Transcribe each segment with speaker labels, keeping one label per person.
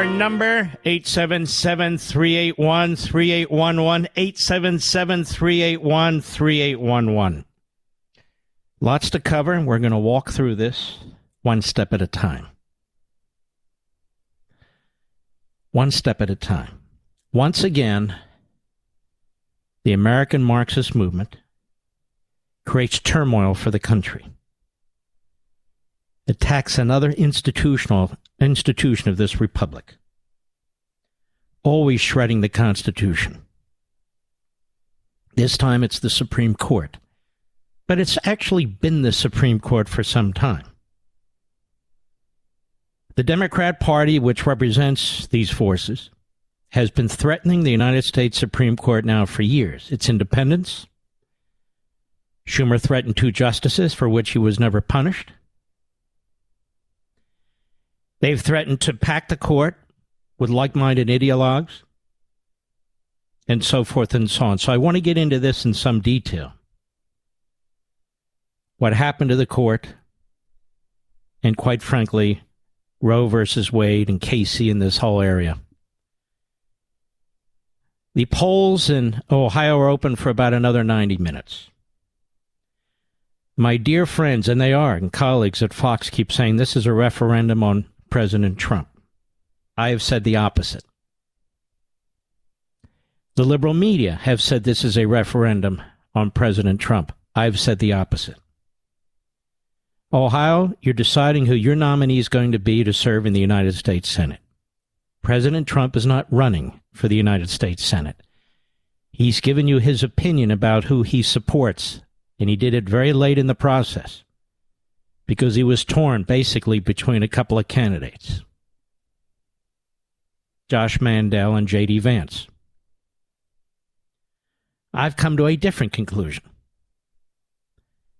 Speaker 1: Our number, 877-381-3811, 877-381-3811. Lots to cover, and we're going to walk through this one step at a time. One step at a time. Once again, the American Marxist movement creates turmoil for the country attacks another institutional institution of this republic, always shredding the Constitution. This time it's the Supreme Court, but it's actually been the Supreme Court for some time. The Democrat Party, which represents these forces, has been threatening the United States Supreme Court now for years. Its independence. Schumer threatened two justices for which he was never punished. They've threatened to pack the court with like minded ideologues and so forth and so on. So I want to get into this in some detail. What happened to the court, and quite frankly, Roe versus Wade and Casey in this whole area. The polls in Ohio are open for about another 90 minutes. My dear friends, and they are, and colleagues at Fox keep saying this is a referendum on President Trump. I have said the opposite. The liberal media have said this is a referendum on President Trump. I've said the opposite. Ohio, you're deciding who your nominee is going to be to serve in the United States Senate. President Trump is not running for the United States Senate. He's given you his opinion about who he supports, and he did it very late in the process because he was torn basically between a couple of candidates Josh Mandel and J.D. Vance. I've come to a different conclusion,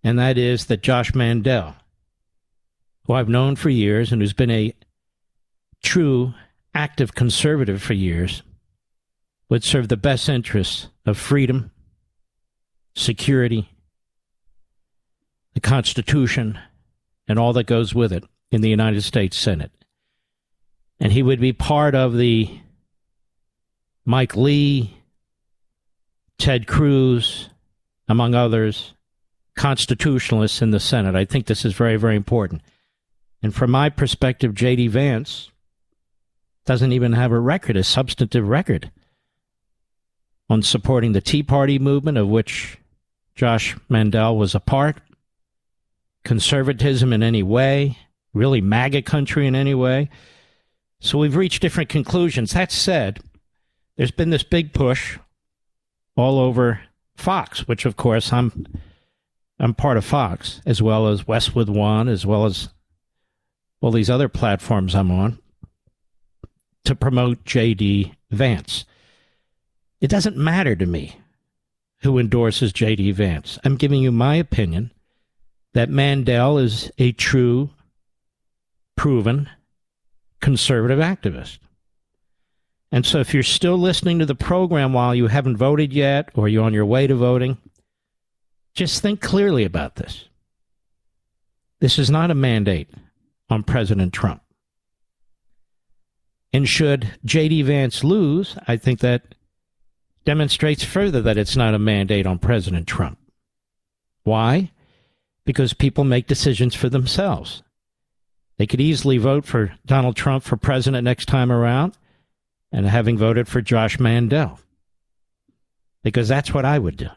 Speaker 1: and that is that Josh Mandel, who I've known for years and who's been a true active conservative for years, would serve the best interests of freedom, security, the Constitution, and all that goes with it in the United States Senate. And he would be part of the Mike Lee, Ted Cruz, among others, constitutionalists in the Senate. I think this is very, very important. And from my perspective, J.D. Vance doesn't even have a record, a substantive record, on supporting the Tea Party movement, of which Josh Mandel was a part, conservatism in any way, really MAGA country in any way. So we've reached different conclusions. That said, there's been this big push all over Fox, which of course I'm I'm part of Fox, as well as Westwood One, as well as all these other platforms I'm on, to promote J.D. Vance. It doesn't matter to me who endorses J.D. Vance. I'm giving you my opinion that Mandel is a true, proven conservative activist. And so if you're still listening to the program while you haven't voted yet or you're on your way to voting, just think clearly about this. This is not a mandate on President Trump. And should J.D. Vance lose, I think that demonstrates further that it's not a mandate on President Trump. Why? Because people make decisions for themselves. They could easily vote for Donald Trump for president next time around and having voted for Josh Mandel. Because that's what I would do.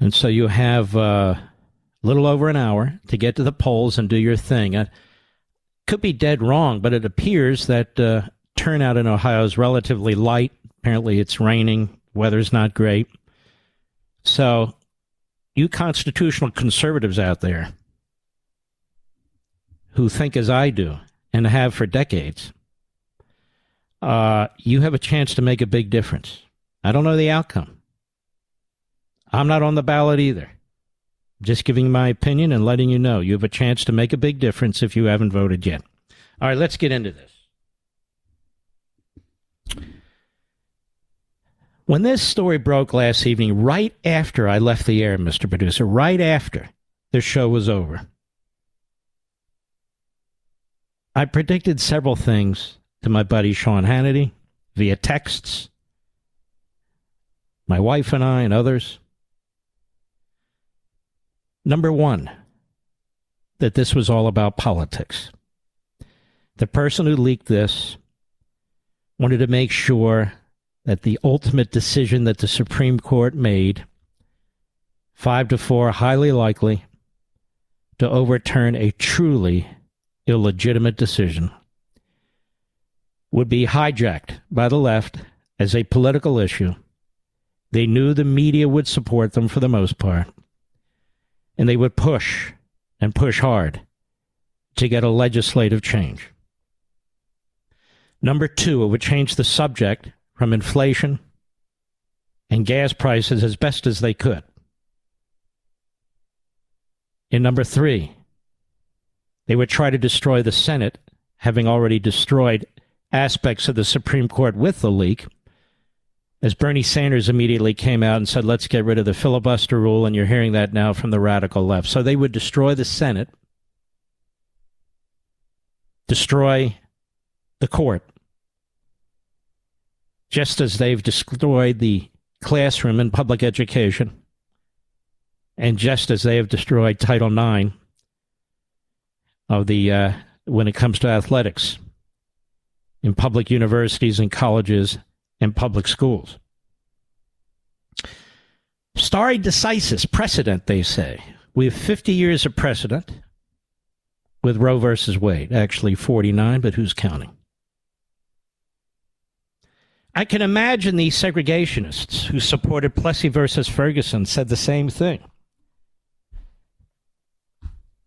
Speaker 1: And so you have uh, a little over an hour to get to the polls and do your thing. I could be dead wrong, but it appears that uh, turnout in Ohio is relatively light. Apparently, it's raining, weather's not great. So, you constitutional conservatives out there who think as I do and have for decades, uh, you have a chance to make a big difference. I don't know the outcome. I'm not on the ballot either. Just giving my opinion and letting you know you have a chance to make a big difference if you haven't voted yet. All right, let's get into this. When this story broke last evening, right after I left the air, Mr. Producer, right after the show was over, I predicted several things to my buddy Sean Hannity via texts, my wife and I, and others. Number one, that this was all about politics. The person who leaked this wanted to make sure that the ultimate decision that the Supreme Court made, five to four, highly likely to overturn a truly illegitimate decision, would be hijacked by the left as a political issue. They knew the media would support them for the most part and they would push and push hard to get a legislative change. Number two, it would change the subject from inflation and gas prices as best as they could. In number three, they would try to destroy the Senate, having already destroyed aspects of the Supreme Court with the leak as Bernie Sanders immediately came out and said, let's get rid of the filibuster rule, and you're hearing that now from the radical left. So they would destroy the Senate, destroy the court, just as they've destroyed the classroom in public education, and just as they have destroyed Title IX of the uh, when it comes to athletics in public universities and colleges and public schools. Stare decisis, precedent, they say. We have 50 years of precedent with Roe versus Wade. Actually, 49, but who's counting? I can imagine the segregationists who supported Plessy versus Ferguson said the same thing.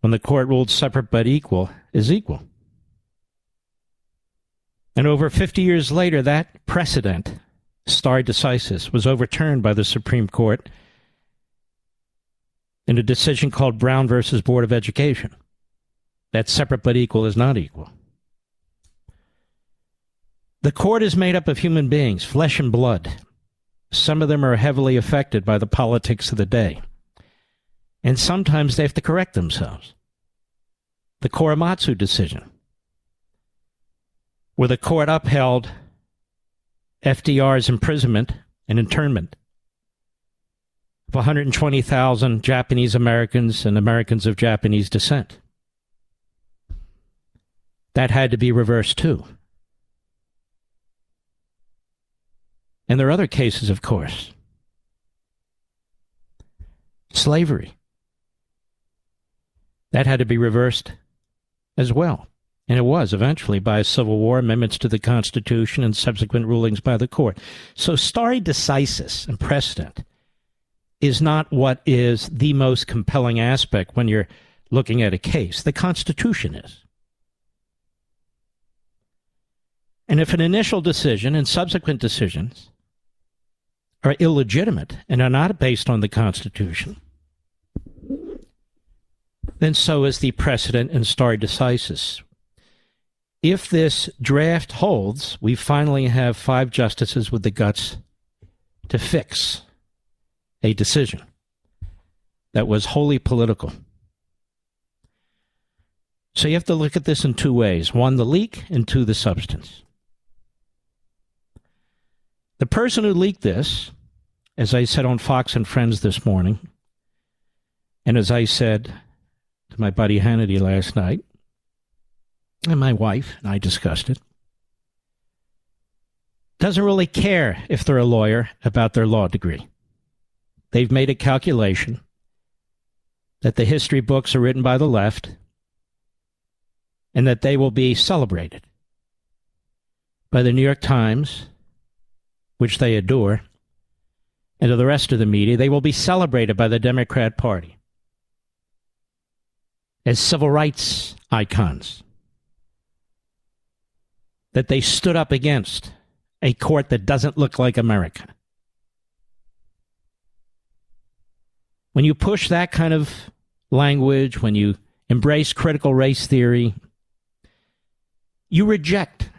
Speaker 1: When the court ruled separate but equal is equal. And over 50 years later, that precedent, stare decisis, was overturned by the Supreme Court in a decision called Brown versus Board of Education. That separate but equal is not equal. The court is made up of human beings, flesh and blood. Some of them are heavily affected by the politics of the day. And sometimes they have to correct themselves. The Korematsu decision where the court upheld FDR's imprisonment and internment of 120,000 Japanese Americans and Americans of Japanese descent. That had to be reversed too. And there are other cases, of course. Slavery. That had to be reversed as well. And it was eventually by a Civil War, amendments to the Constitution, and subsequent rulings by the court. So stare decisis and precedent is not what is the most compelling aspect when you're looking at a case. The Constitution is. And if an initial decision and subsequent decisions are illegitimate and are not based on the Constitution, then so is the precedent in stare decisis. If this draft holds, we finally have five justices with the guts to fix a decision that was wholly political. So you have to look at this in two ways one, the leak, and two, the substance. The person who leaked this, as I said on Fox and Friends this morning, and as I said to my buddy Hannity last night, and my wife and I discussed it, doesn't really care if they're a lawyer about their law degree. They've made a calculation that the history books are written by the left and that they will be celebrated by the New York Times, which they adore, and to the rest of the media. They will be celebrated by the Democrat Party as civil rights icons that they stood up against a court that doesn't look like America. When you push that kind of language, when you embrace critical race theory, you reject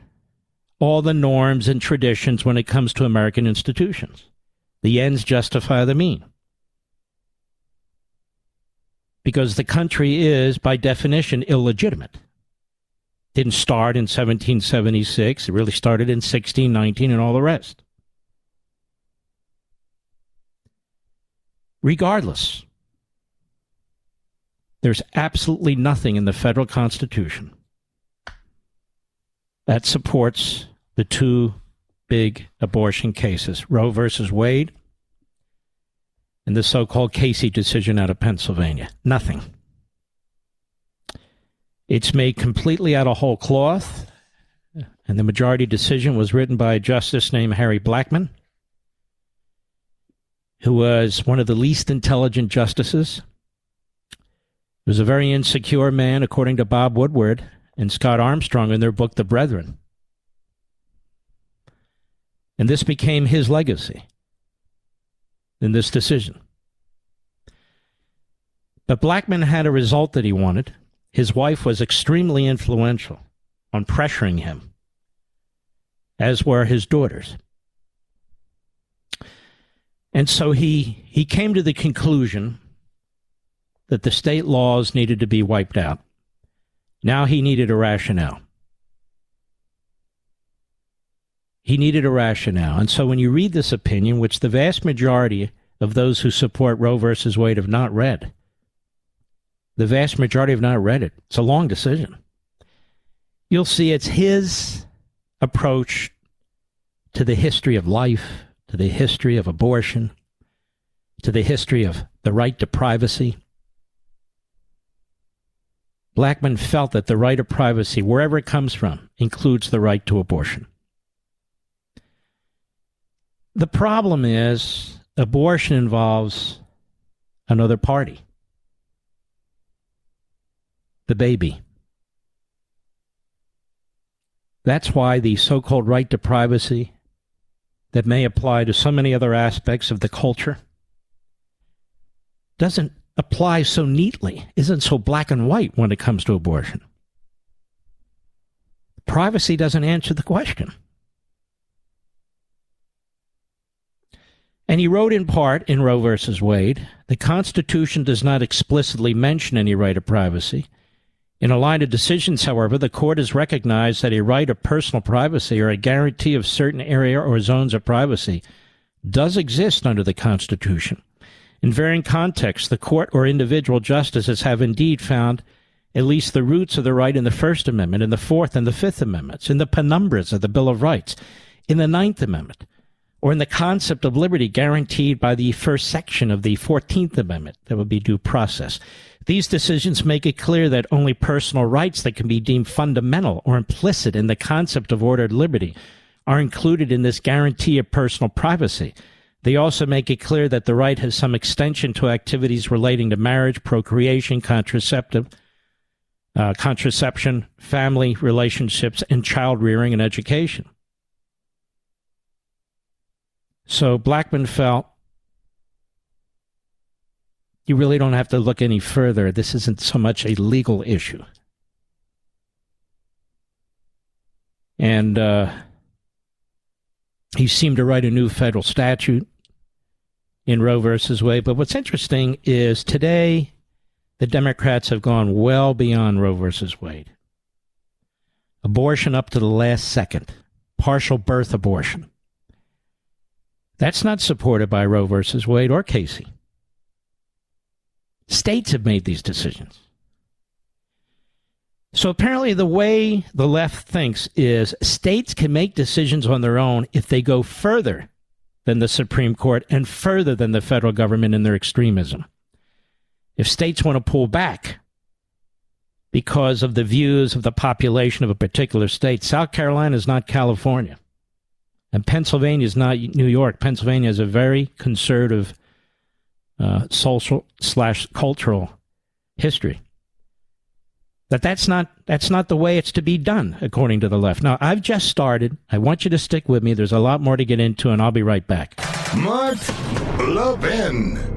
Speaker 1: all the norms and traditions when it comes to American institutions. The ends justify the mean. Because the country is, by definition, illegitimate. Didn't start in 1776, it really started in 1619 and all the rest. Regardless, there's absolutely nothing in the federal Constitution that supports the two big abortion cases Roe versus Wade and the so called Casey decision out of Pennsylvania. Nothing. It's made completely out of whole cloth, and the majority decision was written by a justice named Harry Blackmun who was one of the least intelligent justices. He was a very insecure man, according to Bob Woodward and Scott Armstrong in their book, The Brethren. And this became his legacy in this decision. But Blackmun had a result that he wanted. His wife was extremely influential on pressuring him, as were his daughters. And so he, he came to the conclusion that the state laws needed to be wiped out. Now he needed a rationale. He needed a rationale. And so when you read this opinion, which the vast majority of those who support Roe versus Wade have not read, the vast majority have not read it. It's a long decision. You'll see it's his approach to the history of life, to the history of abortion, to the history of the right to privacy. Blackmun felt that the right of privacy, wherever it comes from, includes the right to abortion. The problem is abortion involves another party the baby. That's why the so called right to privacy that may apply to so many other aspects of the culture doesn't apply so neatly, isn't so black and white when it comes to abortion. Privacy doesn't answer the question. And he wrote in part in Roe versus Wade the Constitution does not explicitly mention any right of privacy. In a line of decisions, however, the court has recognized that a right of personal privacy or a guarantee of certain area or zones of privacy does exist under the Constitution. In varying contexts, the court or individual justices have indeed found at least the roots of the right in the First Amendment, in the Fourth and the Fifth Amendments, in the penumbras of the Bill of Rights, in the Ninth Amendment, or in the concept of liberty guaranteed by the first section of the Fourteenth Amendment, that would be due process. These decisions make it clear that only personal rights that can be deemed fundamental or implicit in the concept of ordered liberty are included in this guarantee of personal privacy. They also make it clear that the right has some extension to activities relating to marriage, procreation, contraceptive, uh, contraception, family relationships, and child rearing and education. So Blackmun felt you really don't have to look any further. This isn't so much a legal issue. And uh, he seemed to write a new federal statute in Roe versus Wade. But what's interesting is today the Democrats have gone well beyond Roe versus Wade. Abortion up to the last second, partial birth abortion. That's not supported by Roe versus Wade or Casey. States have made these decisions. So apparently, the way the left thinks is states can make decisions on their own if they go further than the Supreme Court and further than the federal government in their extremism. If states want to pull back because of the views of the population of a particular state, South Carolina is not California. And Pennsylvania is not New York. Pennsylvania is a very conservative uh, social slash cultural history. That that's not that's not the way it's to be done, according to the left. Now I've just started. I want you to stick with me. There's a lot more to get into, and I'll be right back.
Speaker 2: Mark Levin.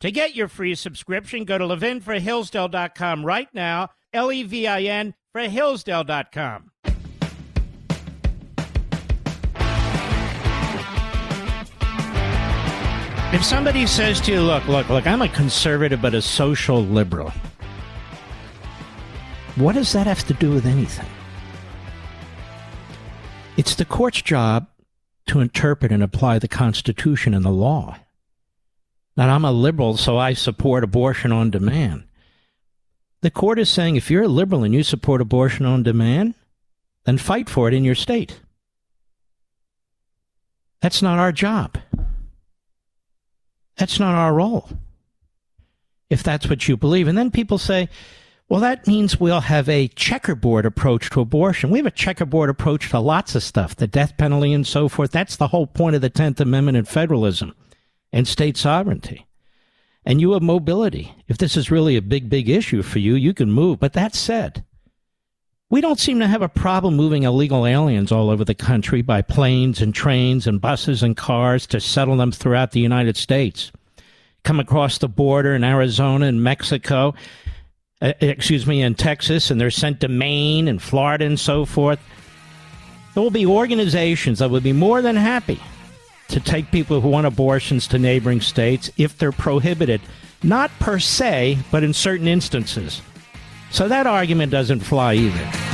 Speaker 1: To get your free subscription, go to levinforhillsdale.com right now, L E V I N for Hillsdale.com. If somebody says to you, look, look, look, I'm a conservative but a social liberal, what does that have to do with anything? It's the court's job to interpret and apply the Constitution and the law. That I'm a liberal, so I support abortion on demand. The court is saying if you're a liberal and you support abortion on demand, then fight for it in your state. That's not our job. That's not our role. If that's what you believe. And then people say, well, that means we'll have a checkerboard approach to abortion. We have a checkerboard approach to lots of stuff, the death penalty and so forth. That's the whole point of the 10th Amendment and federalism and state sovereignty. And you have mobility. If this is really a big, big issue for you, you can move. But that said, we don't seem to have a problem moving illegal aliens all over the country by planes and trains and buses and cars to settle them throughout the United States. Come across the border in Arizona and Mexico, uh, excuse me, in Texas, and they're sent to Maine and Florida and so forth. There will be organizations that would be more than happy to take people who want abortions to neighboring states if they're prohibited, not per se, but in certain instances. So that argument doesn't fly either.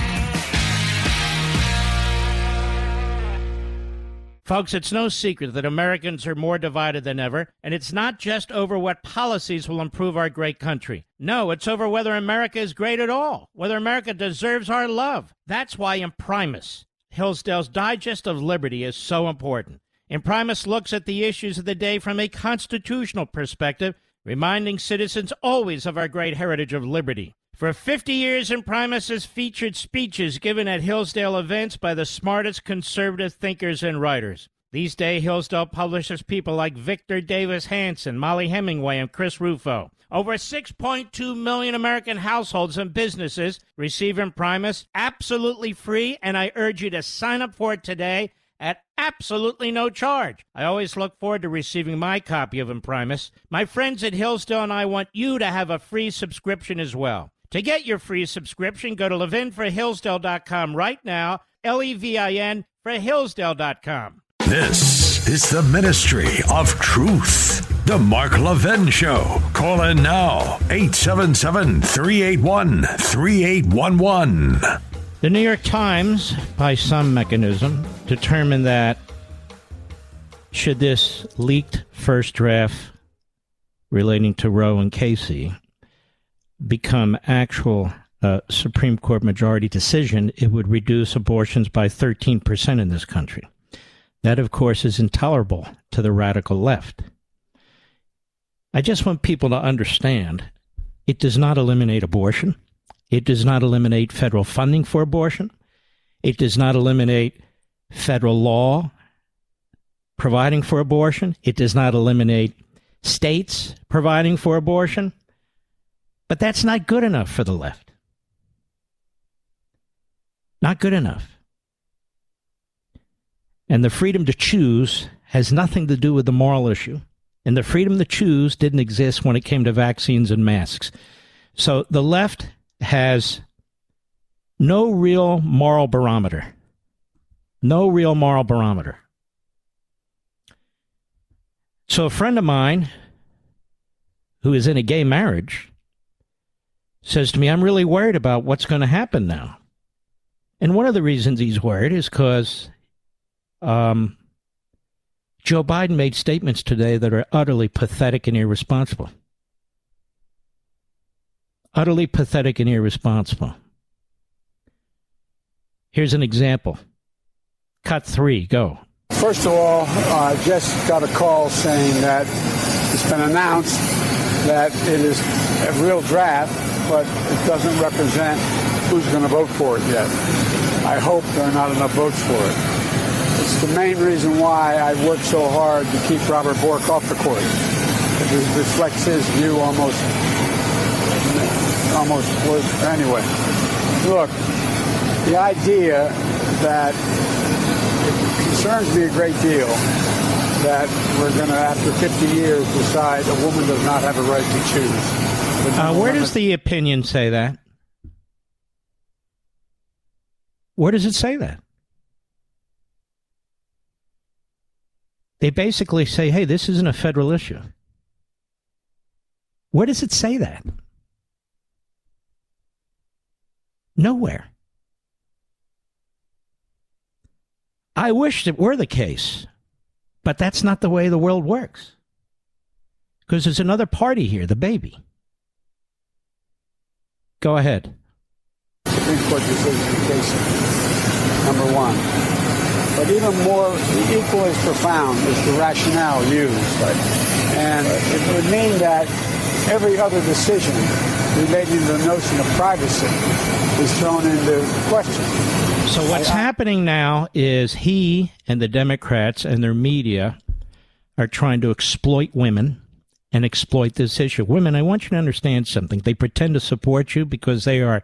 Speaker 1: Folks, it's no secret that Americans are more divided than ever, and it's not just over what policies will improve our great country. No, it's over whether America is great at all, whether America deserves our love. That's why Imprimis, Hillsdale's Digest of Liberty, is so important. Imprimis looks at the issues of the day from a constitutional perspective, reminding citizens always of our great heritage of liberty. For 50 years, Imprimis has featured speeches given at Hillsdale events by the smartest conservative thinkers and writers. These days, Hillsdale publishes people like Victor Davis Hanson, Mollie Hemingway, and Chris Rufo. Over 6.2 million American households and businesses receive Imprimis absolutely free, and I urge you to sign up for it today absolutely no charge. I always look forward to receiving my copy of Imprimis. My friends at Hillsdale and I want you to have a free subscription as well. To get your free subscription, go to levinforhillsdale.com right now, L E V I N for Hillsdale.com.
Speaker 2: This is the ministry of truth. The Mark Levin Show. Call in now 877 381 3811.
Speaker 1: The New York Times, by some mechanism, determined that should this leaked first draft relating to Roe and Casey become actual uh, Supreme Court majority decision, it would reduce abortions by 13% in this country. That, of course, is intolerable to the radical left. I just want people to understand it does not eliminate abortion. It does not eliminate federal funding for abortion. It does not eliminate federal law providing for abortion. It does not eliminate states providing for abortion. But that's not good enough for the left. Not good enough. And the freedom to choose has nothing to do with the moral issue. And the freedom to choose didn't exist when it came to vaccines and masks. So the left has no real moral barometer. No real moral barometer. So a friend of mine who is in a gay marriage says to me, I'm really worried about what's going to happen now. And one of the reasons he's worried is because um, Joe Biden made statements today that are utterly pathetic and irresponsible utterly pathetic and irresponsible. Here's an example. Cut three, go.
Speaker 3: First of all, I just got a call saying that it's been announced that it is a real draft, but it doesn't represent who's going to vote for it yet. I hope there are not enough votes for it. It's the main reason why I worked so hard to keep Robert Bork off the court. It reflects his view almost almost was anyway. Look, the idea that it concerns me a great deal that we're going to, after 50 years, decide a woman does not have a right to choose.
Speaker 1: Uh, where does the opinion say that? Where does it say that? They basically say, hey, this isn't a federal issue. Where does it say that? Nowhere. I wish it were the case, but that's not the way the world works. Because there's another party here, the baby. Go ahead.
Speaker 3: Supreme Court decision case number one. But even more, equally as profound is the rationale used. Right. And it would mean that every other decision relating to the notion of privacy is thrown into question.
Speaker 1: So what's I, happening now is he and the Democrats and their media are trying to exploit women and exploit this issue. Women, I want you to understand something. They pretend to support you because they are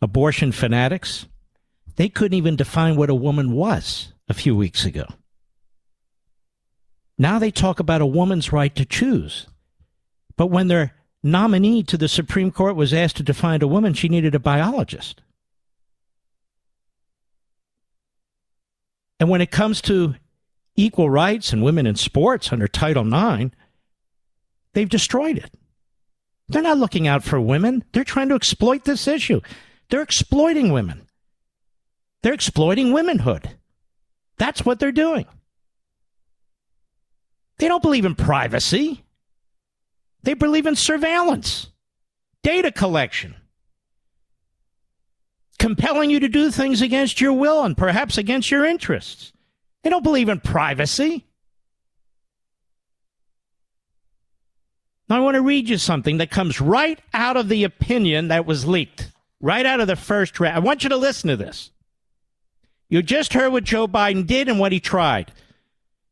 Speaker 1: abortion fanatics. They couldn't even define what a woman was a few weeks ago. Now they talk about a woman's right to choose. But when their nominee to the Supreme Court was asked to define a woman, she needed a biologist. And when it comes to equal rights and women in sports under Title IX, they've destroyed it. They're not looking out for women. They're trying to exploit this issue. They're exploiting women. They're exploiting womanhood. That's what they're doing. They don't believe in privacy. They believe in surveillance, data collection, compelling you to do things against your will and perhaps against your interests. They don't believe in privacy. Now, I want to read you something that comes right out of the opinion that was leaked, right out of the first draft. I want you to listen to this. You just heard what Joe Biden did and what he tried.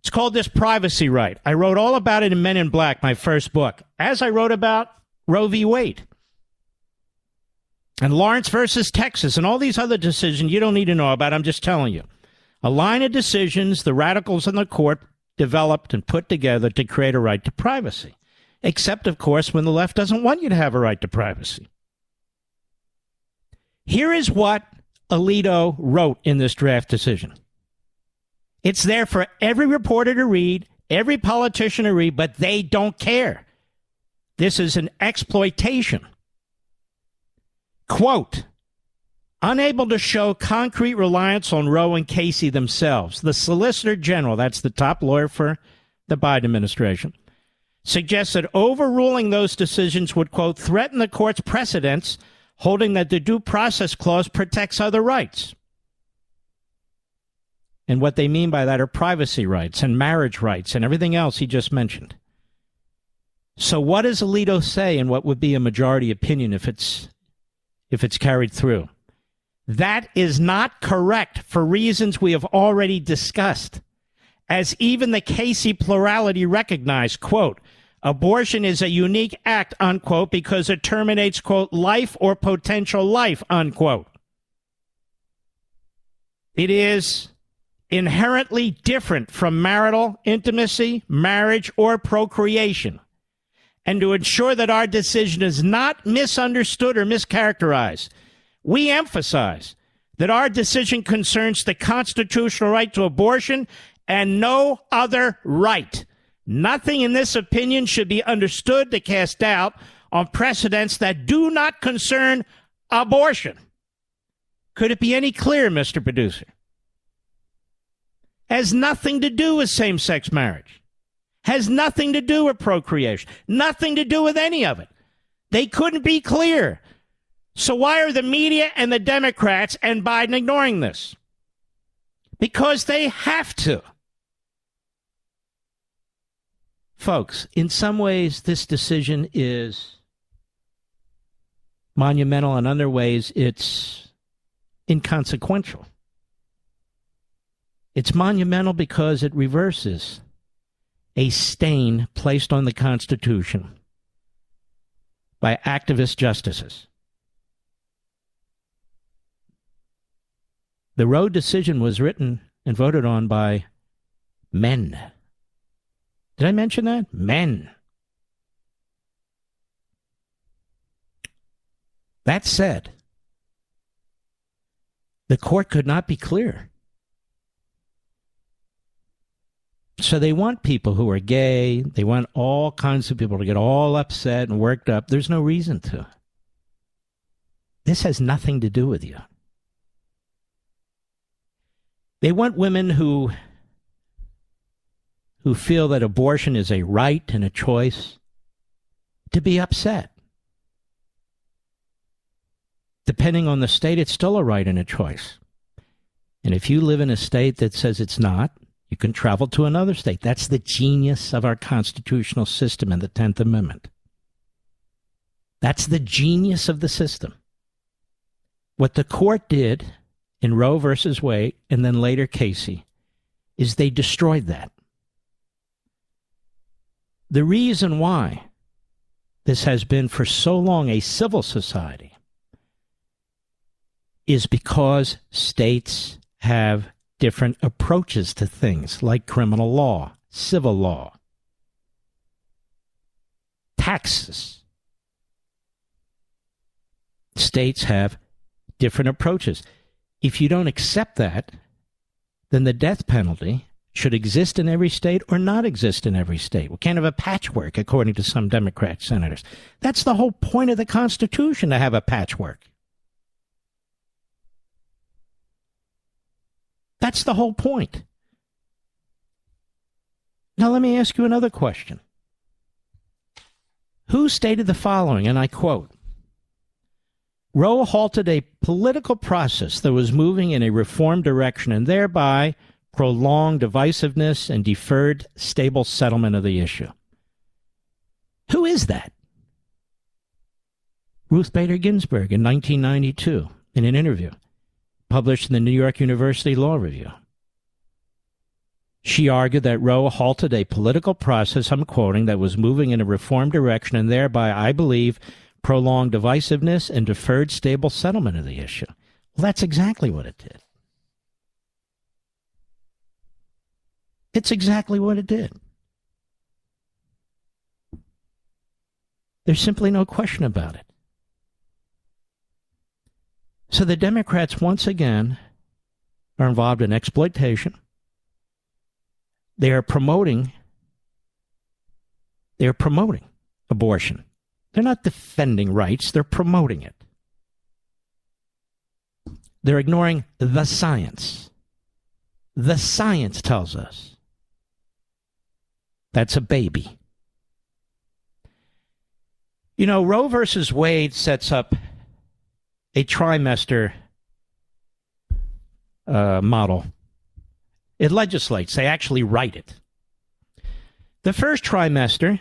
Speaker 1: It's called This Privacy Right. I wrote all about it in Men in Black, my first book, as I wrote about Roe v. Wade and Lawrence versus Texas and all these other decisions you don't need to know about. I'm just telling you. A line of decisions the radicals in the court developed and put together to create a right to privacy. Except, of course, when the left doesn't want you to have a right to privacy. Here is what Alito wrote in this draft decision. It's there for every reporter to read, every politician to read, but they don't care. This is an exploitation. Quote Unable to show concrete reliance on Roe and Casey themselves, the Solicitor General, that's the top lawyer for the Biden administration, suggests that overruling those decisions would, quote, threaten the court's precedents holding that the due process clause protects other rights. And what they mean by that are privacy rights and marriage rights and everything else he just mentioned. So what does Alito say in what would be a majority opinion if it's if it's carried through? That is not correct for reasons we have already discussed. As even the Casey plurality recognized, quote, abortion is a unique act, unquote, because it terminates, quote, life or potential life, unquote. It is inherently different from marital intimacy, marriage, or procreation. And to ensure that our decision is not misunderstood or mischaracterized, we emphasize that our decision concerns the constitutional right to abortion and no other right. Nothing in this opinion should be understood to cast doubt on precedents that do not concern abortion. Could it be any clearer, Mr. Producer? Has nothing to do with same sex marriage, has nothing to do with procreation, nothing to do with any of it. They couldn't be clear. So why are the media and the Democrats and Biden ignoring this? Because they have to. Folks, in some ways, this decision is monumental. In other ways, it's inconsequential. It's monumental because it reverses a stain placed on the Constitution by activist justices. The Roe decision was written and voted on by men. Did I mention that? Men. That said, the court could not be clear. So they want people who are gay. They want all kinds of people to get all upset and worked up. There's no reason to. This has nothing to do with you. They want women who who feel that abortion is a right and a choice to be upset. Depending on the state, it's still a right and a choice. And if you live in a state that says it's not, you can travel to another state. That's the genius of our constitutional system and the 10th Amendment. That's the genius of the system. What the court did in Roe versus Wade and then later Casey is they destroyed that. The reason why this has been for so long a civil society is because states have different approaches to things like criminal law, civil law, taxes. States have different approaches. If you don't accept that, then the death penalty should exist in every state or not exist in every state. We can't have a patchwork, according to some Democrat senators. That's the whole point of the Constitution to have a patchwork. That's the whole point. Now, let me ask you another question. Who stated the following, and I quote Roe halted a political process that was moving in a reform direction and thereby prolonged divisiveness and deferred stable settlement of the issue. Who is that? Ruth Bader Ginsburg in 1992 in an interview published in the New York University Law Review. She argued that Roe halted a political process, I'm quoting, that was moving in a reform direction and thereby, I believe, prolonged divisiveness and deferred stable settlement of the issue. Well, that's exactly what it did. It's exactly what it did. There's simply no question about it. So the Democrats, once again, are involved in exploitation. They are promoting they're promoting abortion. They're not defending rights, they're promoting it. They're ignoring the science. The science tells us that's a baby. You know, Roe versus Wade sets up a trimester uh, model. It legislates, they actually write it. The first trimester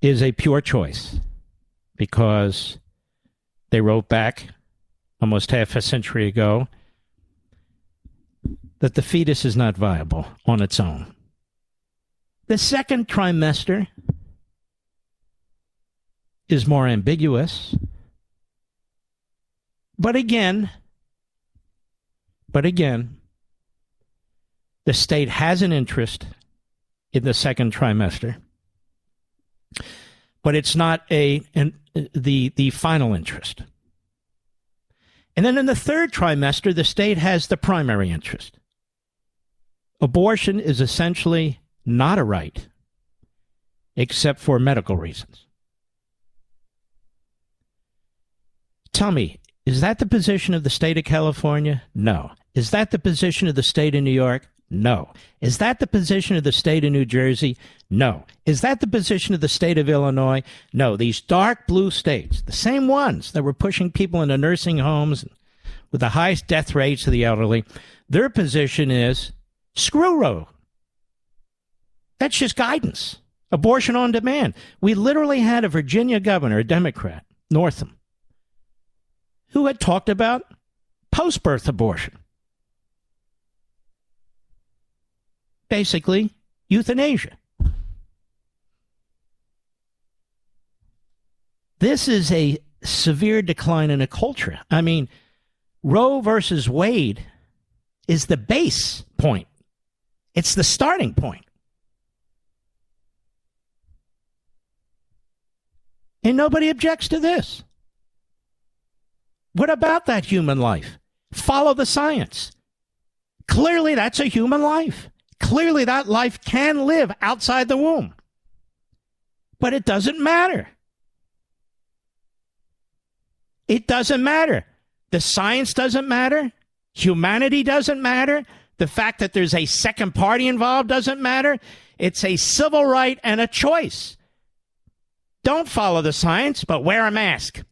Speaker 1: is a pure choice because they wrote back almost half a century ago that the fetus is not viable on its own. The second trimester is more ambiguous. But again, but again, the state has an interest in the second trimester, but it's not a an, the the final interest. And then in the third trimester, the state has the primary interest. Abortion is essentially not a right, except for medical reasons. Tell me, is that the position of the state of California? No. Is that the position of the state of New York? No. Is that the position of the state of New Jersey? No. Is that the position of the state of Illinois? No. These dark blue states, the same ones that were pushing people into nursing homes with the highest death rates of the elderly, their position is screw Roe. That's just guidance. Abortion on demand. We literally had a Virginia governor, a Democrat, Northam, who had talked about post birth abortion. basically euthanasia. This is a severe decline in a culture. I mean, Roe versus Wade is the base point, it's the starting point. And nobody objects to this. What about that human life? Follow the science. Clearly, that's a human life. Clearly, that life can live outside the womb. But it doesn't matter. It doesn't matter. The science doesn't matter. Humanity doesn't matter. The fact that there's a second party involved doesn't matter. It's a civil right and a choice. Don't follow the science, but wear a mask.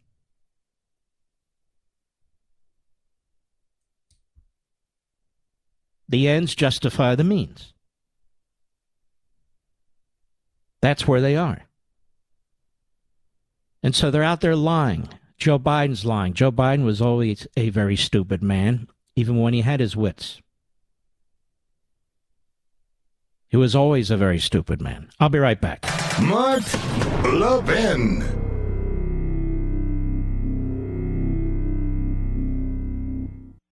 Speaker 1: The ends justify the means. That's where they are. And so they're out there lying. Joe Biden's lying. Joe Biden was always a very stupid man, even when he had his wits. He was always a very stupid man. I'll be right back.
Speaker 2: Mark Levin.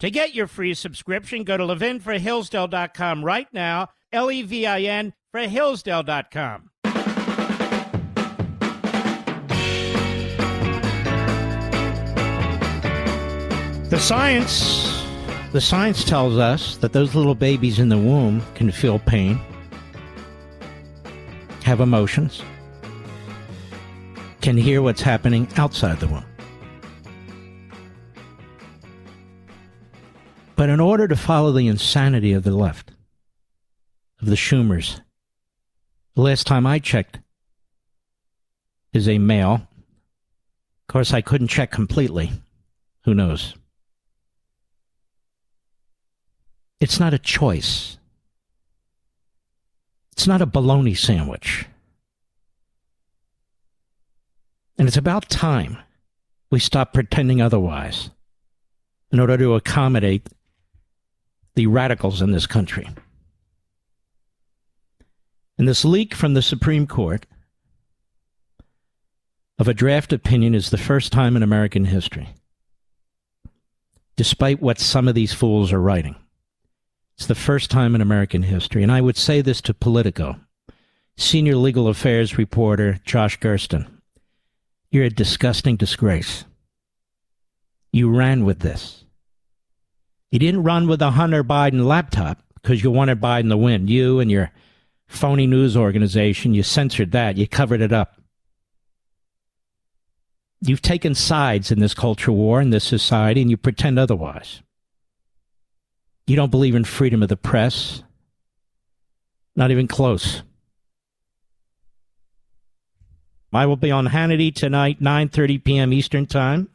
Speaker 1: To get your free subscription, go to levinforhillsdale.com right now, L E V I N for Hillsdale.com. The science the science tells us that those little babies in the womb can feel pain, have emotions, can hear what's happening outside the womb. But in order to follow the insanity of the left, of the Schumers, the last time I checked is a male. Of course, I couldn't check completely. Who knows? It's not a choice. It's not a bologna sandwich. And it's about time we stop pretending otherwise in order to accommodate the radicals in this country. And this leak from the Supreme Court of a draft opinion is the first time in American history, despite what some of these fools are writing. It's the first time in American history. And I would say this to Politico, senior legal affairs reporter Josh Gerstein. You're a disgusting disgrace. You ran with this. You didn't run with a Hunter Biden laptop because you wanted Biden to win. You and your phony news organization, you censored that. You covered it up. You've taken sides in this culture war, in this society, and you pretend otherwise. You don't believe in freedom of the press. Not even close. I will be on Hannity tonight, 9:30 p.m. Eastern Time.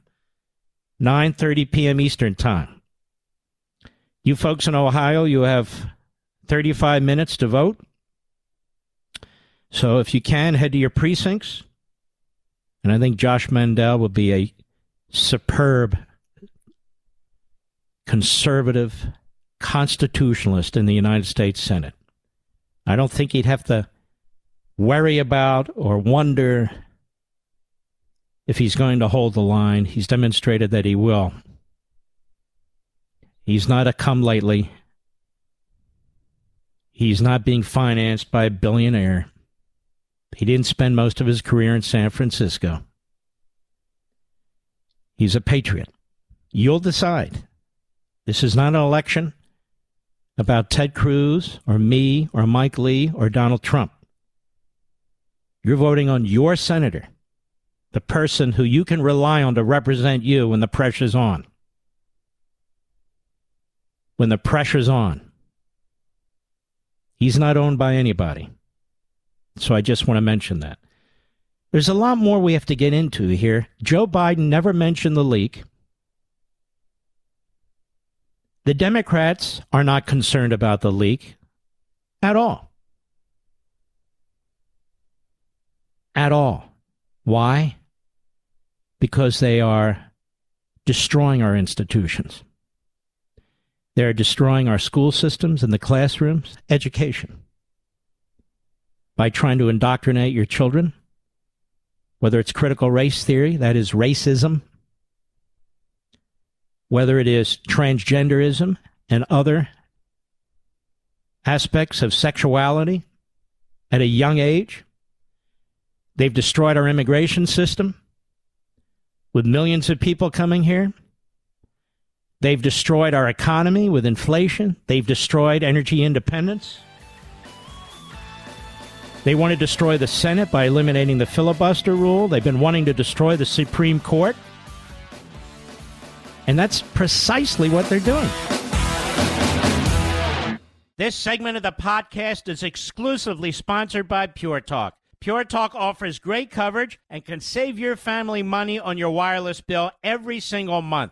Speaker 1: 9:30 p.m. Eastern Time. You folks in Ohio, you have 35 minutes to vote. So if you can, head to your precincts. And I think Josh Mandel will be a superb conservative constitutionalist in the United States Senate. I don't think he'd have to worry about or wonder if he's going to hold the line. He's demonstrated that he will. He's not a come lately. He's not being financed by a billionaire. He didn't spend most of his career in San Francisco. He's a patriot. You'll decide. This is not an election about Ted Cruz or me or Mike Lee or Donald Trump. You're voting on your senator, the person who you can rely on to represent you when the pressure's on. When the pressure's on. He's not owned by anybody. So I just want to mention that. There's a lot more we have to get into here. Joe Biden never mentioned the leak. The Democrats are not concerned about the leak at all. At all. Why? Because they are destroying our institutions. They're destroying our school systems and the classrooms, education by trying to indoctrinate your children, whether it's critical race theory, that is racism, whether it is transgenderism and other aspects of sexuality at a young age. They've destroyed our immigration system with millions of people coming here. They've destroyed our economy with inflation. They've destroyed energy independence. They want to destroy the Senate by eliminating the filibuster rule. They've been wanting to destroy the Supreme Court. And that's precisely what they're doing. This segment of the podcast is exclusively sponsored by Pure Talk. Pure Talk offers great coverage and can save your family money on your wireless bill every single month.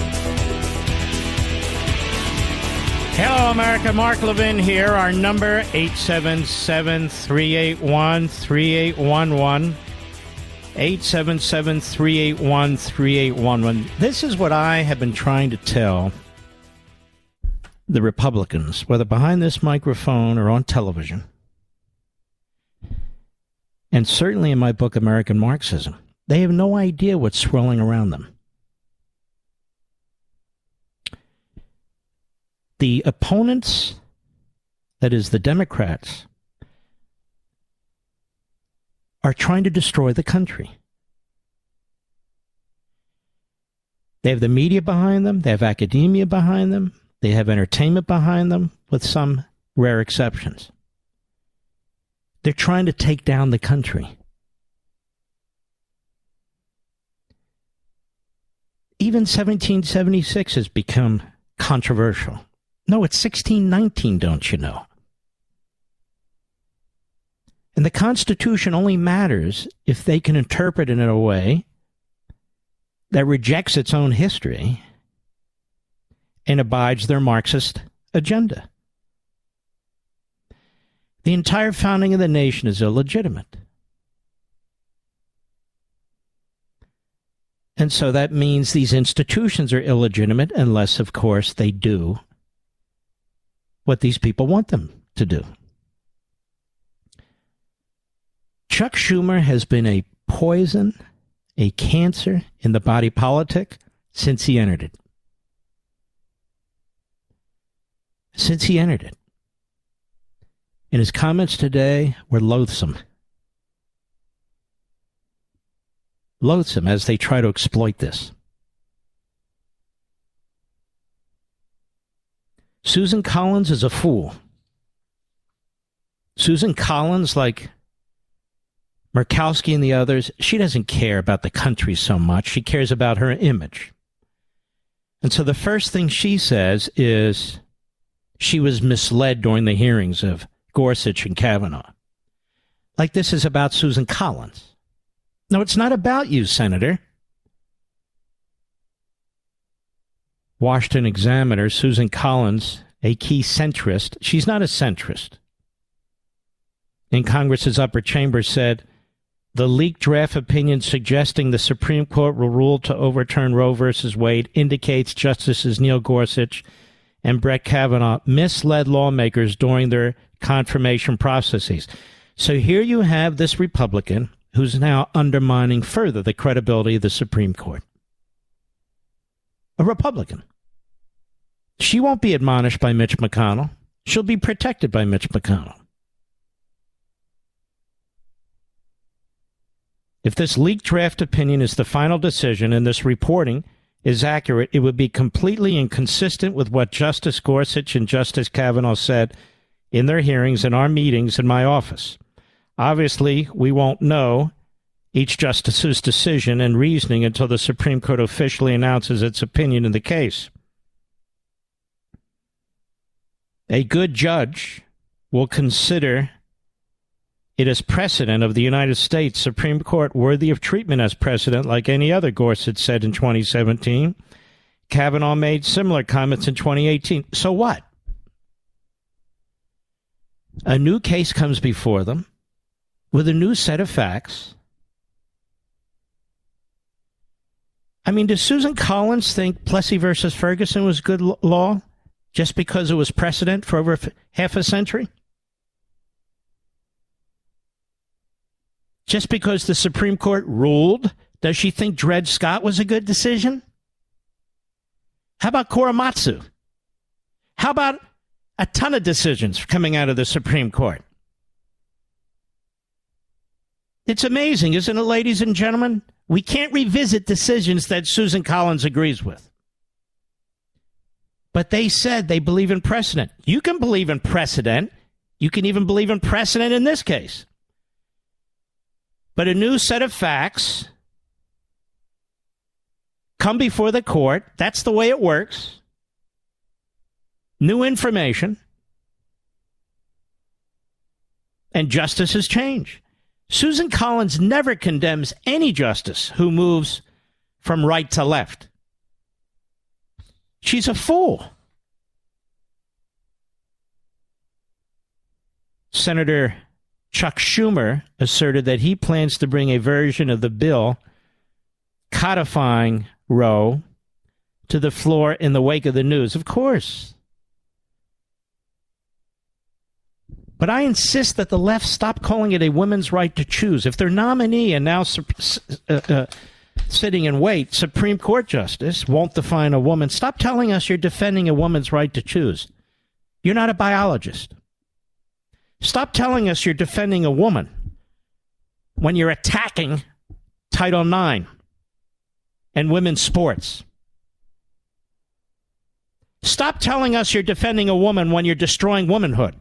Speaker 1: Hello, America. Mark Levin here. Our number, 877 381 3811. 877 381 3811. This is what I have been trying to tell the Republicans, whether behind this microphone or on television, and certainly in my book, American Marxism. They have no idea what's swirling around them. The opponents, that is, the Democrats, are trying to destroy the country. They have the media behind them, they have academia behind them, they have entertainment behind them, with some rare exceptions. They're trying to take down the country. Even 1776 has become controversial. No, it's 1619, don't you know? And the Constitution only matters if they can interpret it in a way that rejects its own history and abides their Marxist agenda. The entire founding of the nation is illegitimate. And so that means these institutions are illegitimate unless, of course, they do what these people want them to do. Chuck Schumer has been a poison a cancer in the body politic since he entered it. Since he entered it. And his comments today were loathsome. Loathsome as they try to exploit this. Susan Collins is a fool. Susan Collins, like Murkowski and the others, she doesn't care about the country so much. She cares about her image. And so the first thing she says is she was misled during the hearings of Gorsuch and Kavanaugh. Like this is about Susan Collins. No, it's not about you, Senator. Washington Examiner, Susan Collins, a key centrist. She's not a centrist. In Congress's upper chamber said, the leaked draft opinion suggesting the Supreme Court will rule to overturn Roe v. Wade indicates Justices Neil Gorsuch and Brett Kavanaugh misled lawmakers during their confirmation processes. So here you have this Republican who's now undermining further the credibility of the Supreme Court. A Republican. She won't be admonished by Mitch McConnell. She'll be protected by Mitch McConnell. If this leaked draft opinion is the final decision and this reporting is accurate, it would be completely inconsistent with what Justice Gorsuch and Justice Kavanaugh said in their hearings and our meetings in my office. Obviously, we won't know each justice's decision and reasoning until the Supreme Court officially announces its opinion in the case. A good judge will consider it is precedent of the United States Supreme Court worthy of treatment as precedent, like any other, Gorsuch said in 2017. Kavanaugh made similar comments in 2018. So what? A new case comes before them with a new set of facts. I mean, does Susan Collins think Plessy versus Ferguson was good law just because it was precedent for over half a century? Just because the Supreme Court ruled, does she think Dred Scott was a good decision? How about Korematsu? How about a ton of decisions coming out of the Supreme Court? It's amazing, isn't it, ladies and gentlemen? We can't revisit decisions that Susan Collins agrees with. But they said they believe in precedent. You can believe in precedent. You can even believe in precedent in this case. But a new set of facts come before the court. That's the way it works. New information. And justice has changed. Susan Collins never condemns any justice who moves from right to left. She's a fool. Senator Chuck Schumer asserted that he plans to bring a version of the bill codifying Roe to the floor in the wake of the news. Of course. But I insist that the left stop calling it a women's right to choose. If their nominee and now uh, uh, sitting in wait, Supreme Court justice won't define a woman. Stop telling us you're defending a woman's right to choose. You're not a biologist. Stop telling us you're defending a woman when you're attacking Title IX and women's sports. Stop telling us you're defending a woman when you're destroying womanhood.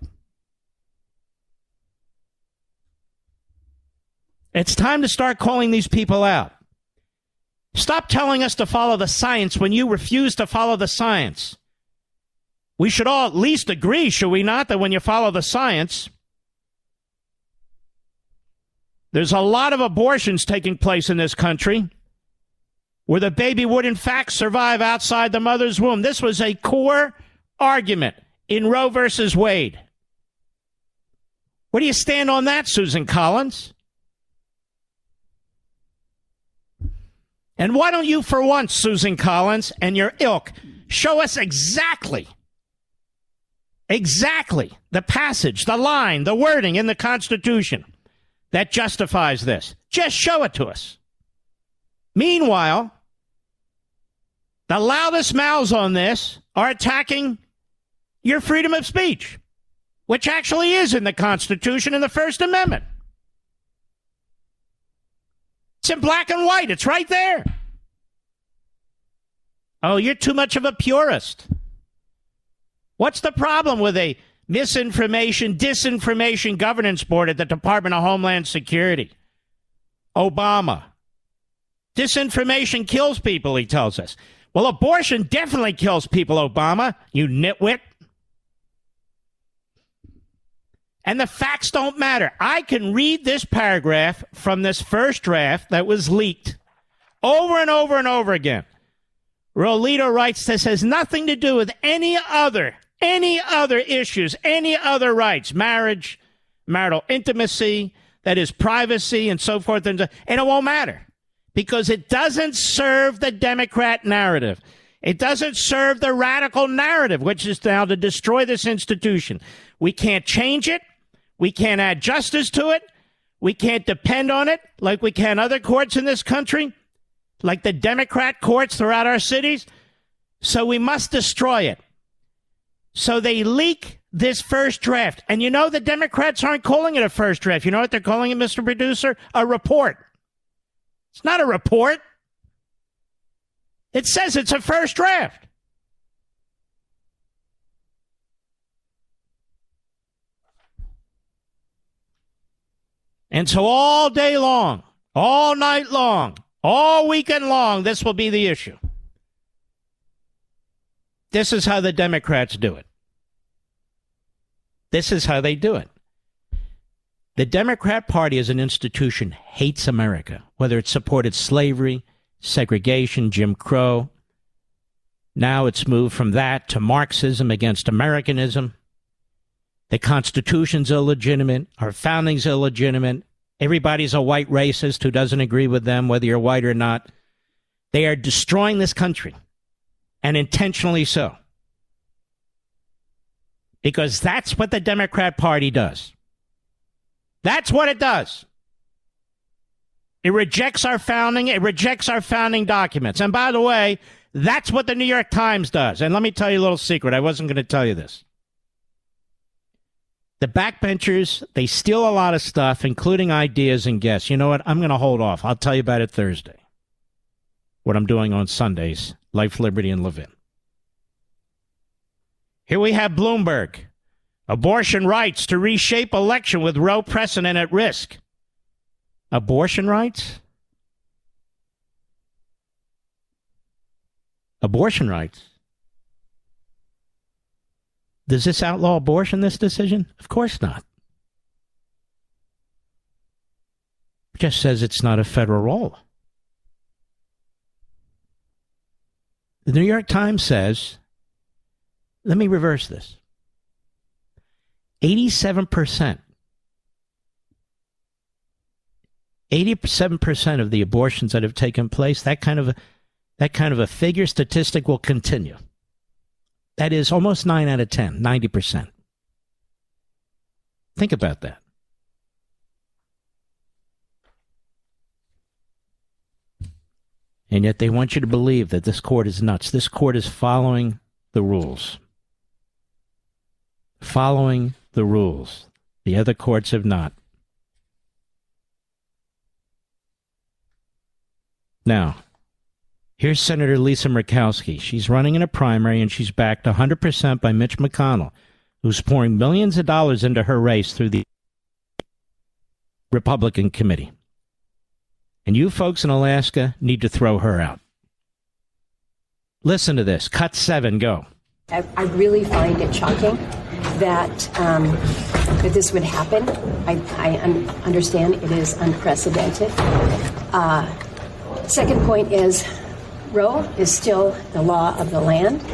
Speaker 1: It's time to start calling these people out. Stop telling us to follow the science when you refuse to follow the science. We should all at least agree, should we not, that when you follow the science, there's a lot of abortions taking place in this country where the baby would, in fact, survive outside the mother's womb. This was a core argument in Roe versus Wade. Where do you stand on that, Susan Collins? And why don't you, for once, Susan Collins and your ilk, show us exactly, exactly the passage, the line, the wording in the Constitution that justifies this? Just show it to us. Meanwhile, the loudest mouths on this are attacking your freedom of speech, which actually is in the Constitution in the First Amendment. It's in black and white. It's right there. Oh, you're too much of a purist. What's the problem with a misinformation, disinformation governance board at the Department of Homeland Security? Obama. Disinformation kills people, he tells us. Well, abortion definitely kills people, Obama, you nitwit. And the facts don't matter. I can read this paragraph from this first draft that was leaked over and over and over again. Alito writes this has nothing to do with any other, any other issues, any other rights, marriage, marital intimacy, that is privacy and so forth. And, and it won't matter because it doesn't serve the Democrat narrative. It doesn't serve the radical narrative, which is now to destroy this institution. We can't change it. We can't add justice to it. We can't depend on it like we can other courts in this country, like the Democrat courts throughout our cities. So we must destroy it. So they leak this first draft. And you know, the Democrats aren't calling it a first draft. You know what they're calling it, Mr. Producer? A report. It's not a report. It says it's a first draft. And so all day long, all night long, all weekend long, this will be the issue. This is how the Democrats do it. This is how they do it. The Democrat Party as an institution hates America, whether it supported slavery, segregation, Jim Crow. Now it's moved from that to Marxism against Americanism. The Constitution's illegitimate. Our founding's illegitimate. Everybody's a white racist who doesn't agree with them, whether you're white or not. They are destroying this country, and intentionally so. Because that's what the Democrat Party does. That's what it does. It rejects our founding, it rejects our founding documents. And by the way, that's what the New York Times does. And let me tell you a little secret. I wasn't going to tell you this. The backbenchers, they steal a lot of stuff, including ideas and guests. You know what? I'm going to hold off. I'll tell you about it Thursday. What I'm doing on Sundays, Life, Liberty, and Levin. Here we have Bloomberg. Abortion rights to reshape election with Roe precedent at risk. Abortion rights? Abortion rights. Does this outlaw abortion, this decision? Of course not. It just says it's not a federal role. The New York Times says, let me reverse this 87%. 87% of the abortions that have taken place, that kind of that kind of a figure statistic will continue. That is almost 9 out of 10, 90%. Think about that. And yet they want you to believe that this court is nuts. This court is following the rules. Following the rules. The other courts have not. Now, here's Senator Lisa Murkowski. She's running in a primary and she's backed 100% by Mitch McConnell, who's pouring millions of dollars into her race through the Republican committee. And you folks in Alaska need to throw her out. Listen to this. Cut seven, go.
Speaker 4: I, I really find it shocking that um, that this would happen. I, I un- understand it is unprecedented. Uh, second point is Roe is still the law of the land.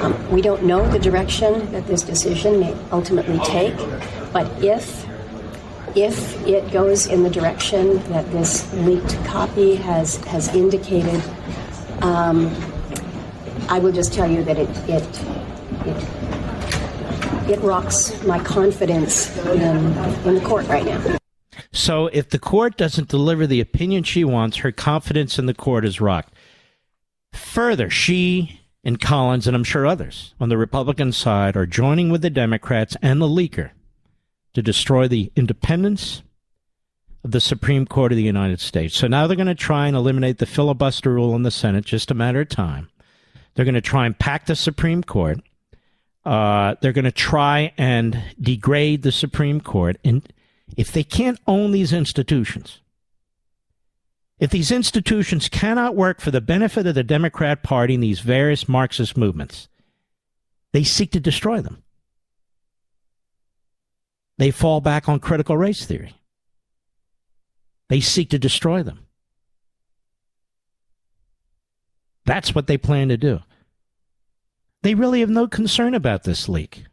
Speaker 4: Um, we don't know the direction that this decision may ultimately take, but if if it goes in the direction that this leaked copy has has indicated, um, I will just tell you that it it it it rocks my confidence in, in the court right now.
Speaker 1: So if the court doesn't deliver the opinion she wants, her confidence in the court is rocked. Further, she and Collins, and I'm sure others on the Republican side, are joining with the Democrats and the leaker to destroy the independence of the Supreme Court of the United States. So now they're going to try and eliminate the filibuster rule in the Senate, just a matter of time. They're going to try and pack the Supreme Court. Uh, they're going to try and degrade the Supreme Court. And if they can't own these institutions, if these institutions cannot work for the benefit of the Democrat Party and these various Marxist movements, they seek to destroy them. They fall back on critical race theory. They seek to destroy them. That's what they plan to do. They really have no concern about this leak.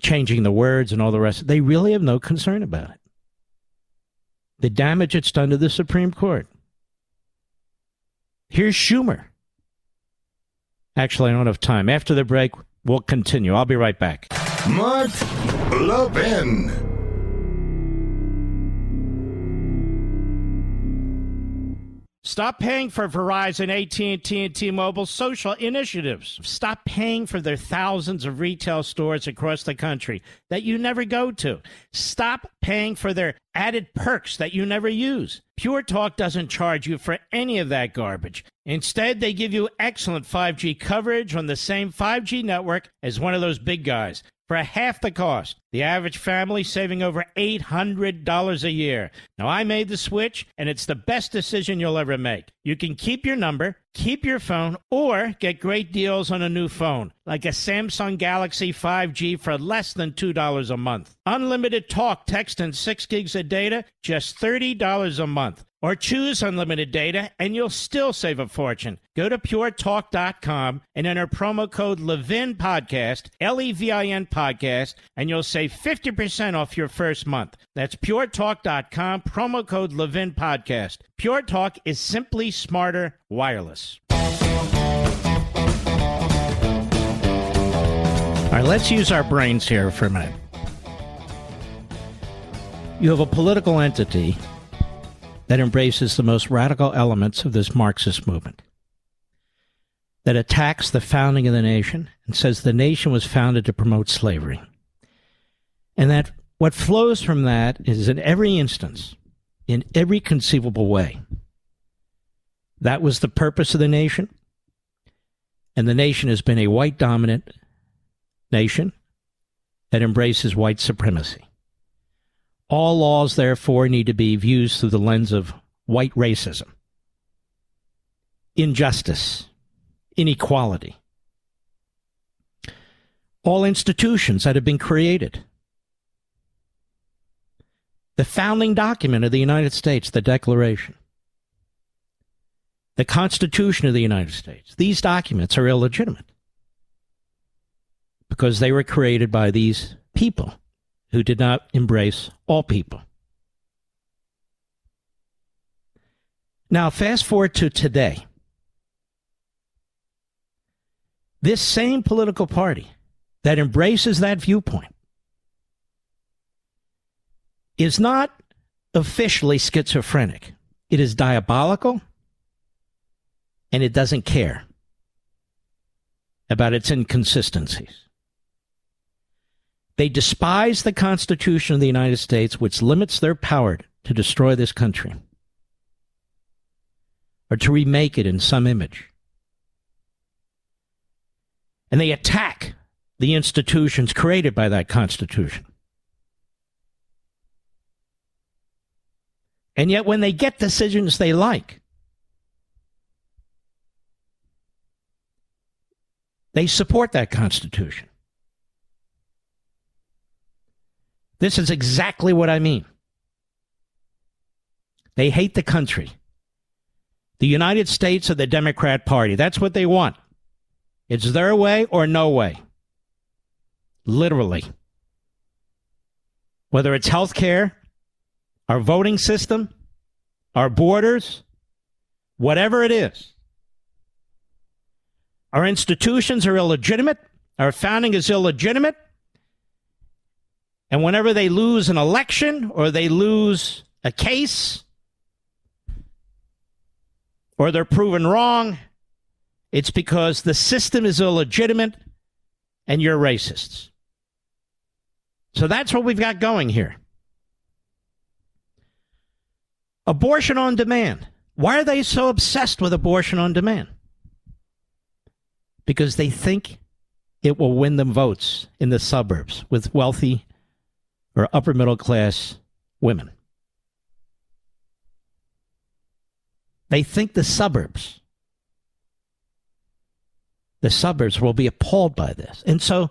Speaker 1: Changing the words and all the rest. They really have no concern about it. The damage it's done to the Supreme Court. Here's Schumer. Actually, I don't have time. After the break, we'll continue. I'll be right back.
Speaker 2: Mark Levin.
Speaker 1: Stop paying for Verizon, AT&T, and T-Mobile social initiatives. Stop paying for their thousands of retail stores across the country that you never go to. Stop paying for their added perks that you never use. Pure Talk doesn't charge you for any of that garbage. Instead, they give you excellent 5G coverage on the same 5G network as one of those big guys for half the cost. The average family saving over $800 a year. Now, I made the switch, and it's the best decision you'll ever make. You can keep your number, keep your phone, or get great deals on a new phone, like a Samsung Galaxy 5G for less than $2 a month. Unlimited talk, text, and 6 gigs of data, just $30 a month. Or choose unlimited data and you'll still save a fortune. Go to puretalk.com and enter promo code Levin Podcast, L E V I N Podcast, and you'll save 50% off your first month. That's puretalk.com, promo code Levin Podcast. Pure Talk is simply smarter wireless. All right, let's use our brains here for a minute. You have a political entity that embraces the most radical elements of this Marxist movement, that attacks the founding of the nation and says the nation was founded to promote slavery. And that what flows from that is in every instance, in every conceivable way, that was the purpose of the nation. And the nation has been a white dominant nation that embraces white supremacy. All laws, therefore, need to be viewed through the lens of white racism, injustice, inequality. All institutions that have been created. The founding document of the United States, the Declaration, the Constitution of the United States, these documents are illegitimate because they were created by these people who did not embrace all people. Now, fast forward to today. This same political party that embraces that viewpoint is not officially schizophrenic. It is diabolical. and it doesn't care about its inconsistencies. They despise the Constitution of the United States, which limits their power to destroy this country or to remake it in some image. And they attack the institutions created by that Constitution. And yet, when they get decisions they like, they support that Constitution. This is exactly what I mean. They hate the country. The United States of the Democrat Party. That's what they want. It's their way or no way. Literally. Whether it's health care, our voting system, our borders, whatever it is. Our institutions are illegitimate. Our founding is illegitimate. And whenever they lose an election or they lose a case or they're proven wrong, it's because the system is illegitimate and you're racists. So that's what we've got going here. Abortion on demand. Why are they so obsessed with abortion on demand? Because they think it will win them votes in the suburbs with wealthy or upper middle class women. They think the suburbs, the suburbs will be appalled by this. And so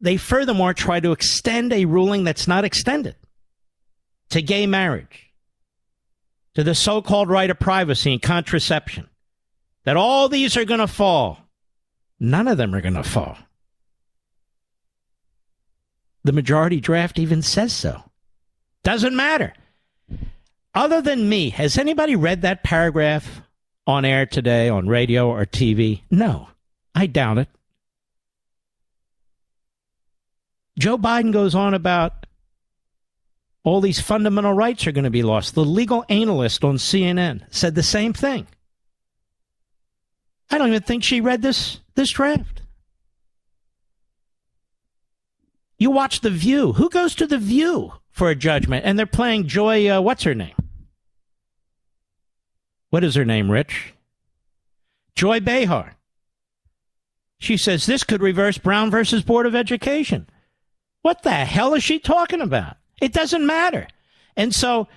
Speaker 1: they furthermore try to extend a ruling that's not extended to gay marriage, to the so called right of privacy and contraception, that all these are going to fall. None of them are going to fall. The majority draft even says so. Doesn't matter. Other than me, has anybody read that paragraph on air today on radio or TV? No, I doubt it. Joe Biden goes on about all these fundamental rights are going to be lost. The legal analyst on CNN said the same thing. I don't even think she read this this draft. You watch The View. Who goes to The View for a judgment? And they're playing Joy, uh, what's her name? What is her name, Rich? Joy Behar. She says this could reverse Brown versus Board of Education. What the hell is she talking about? It doesn't matter. And so,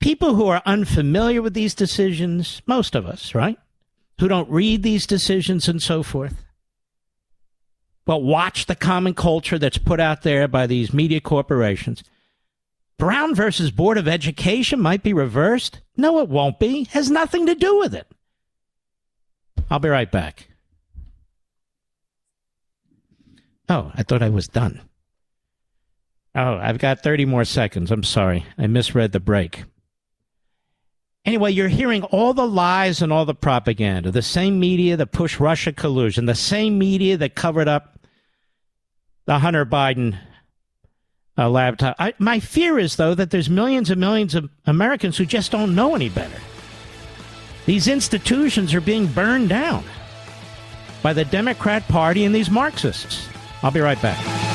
Speaker 1: people who are unfamiliar with these decisions, most of us, right? Who don't read these decisions and so forth, but watch the common culture that's put out there by these media corporations. Brown versus Board of Education might be reversed. No, it won't be. Has nothing to do with it. I'll be right back. Oh, I thought I was done. Oh, I've got 30 more seconds. I'm sorry. I misread the break. Anyway, you're hearing all the lies and all the propaganda. The same media that pushed Russia collusion, the same media that covered up the Hunter Biden uh, laptop. I, my fear is, though, that there's millions and millions of Americans who just don't know any better. These institutions are being burned down by the Democrat Party and these Marxists. I'll be right back.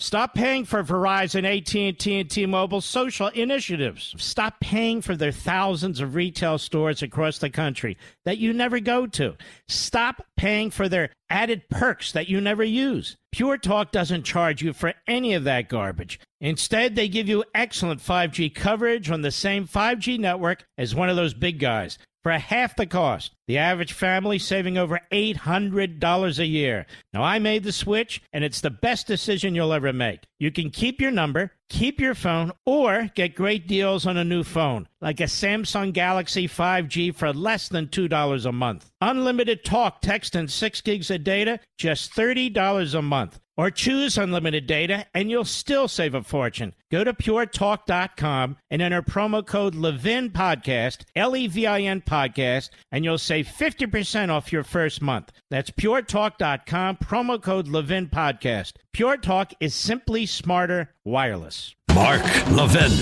Speaker 1: Stop paying for Verizon, AT&T, and T-Mobile social initiatives. Stop paying for their thousands of retail stores across the country that you never go to. Stop paying for their added perks that you never use. Pure Talk doesn't charge you for any of that garbage. Instead, they give you excellent 5G coverage on the same 5G network as one of those big guys for half the cost. The average family saving over $800 a year. Now, I made the switch, and it's the best decision you'll ever make. You can keep your number, keep your phone, or get great deals on a new phone, like a Samsung Galaxy 5G for less than $2 a month. Unlimited talk, text, and 6 gigs of data, just $30 a month. Or choose unlimited data and you'll still save a fortune. Go to puretalk.com and enter promo code Levin Podcast, L E V I N Podcast, and you'll save 50% off your first month. That's puretalk.com, promo code Levin Podcast. Pure Talk is simply smarter wireless.
Speaker 5: Mark Levin,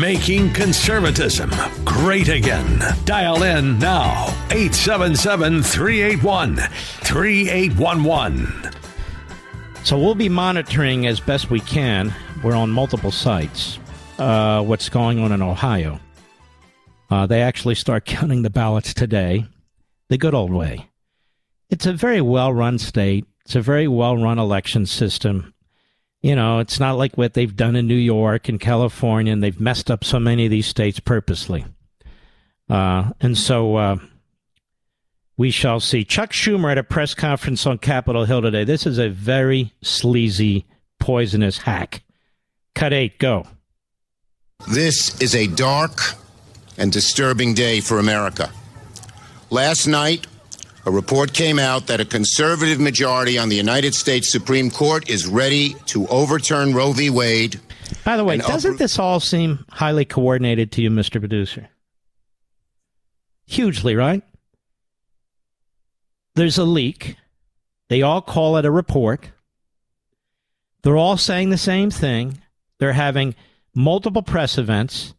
Speaker 5: making conservatism great again. Dial in now 877 381 3811.
Speaker 1: So we'll be monitoring as best we can. We're on multiple sites. Uh, what's going on in Ohio? Uh, they actually start counting the ballots today, the good old way. It's a very well run state. It's a very well run election system. You know, it's not like what they've done in New York and California, and they've messed up so many of these states purposely. Uh, and so uh, we shall see. Chuck Schumer at a press conference on Capitol Hill today. This is a very sleazy, poisonous hack. Cut eight, go.
Speaker 6: This is a dark and disturbing day for America. Last night, a report came out that a conservative majority on the United States Supreme Court is ready to overturn Roe v. Wade.
Speaker 1: By the way, doesn't this all seem highly coordinated to you, Mr. Producer? Hugely, right? There's a leak. They all call it a report. They're all saying the same thing. They're having multiple press events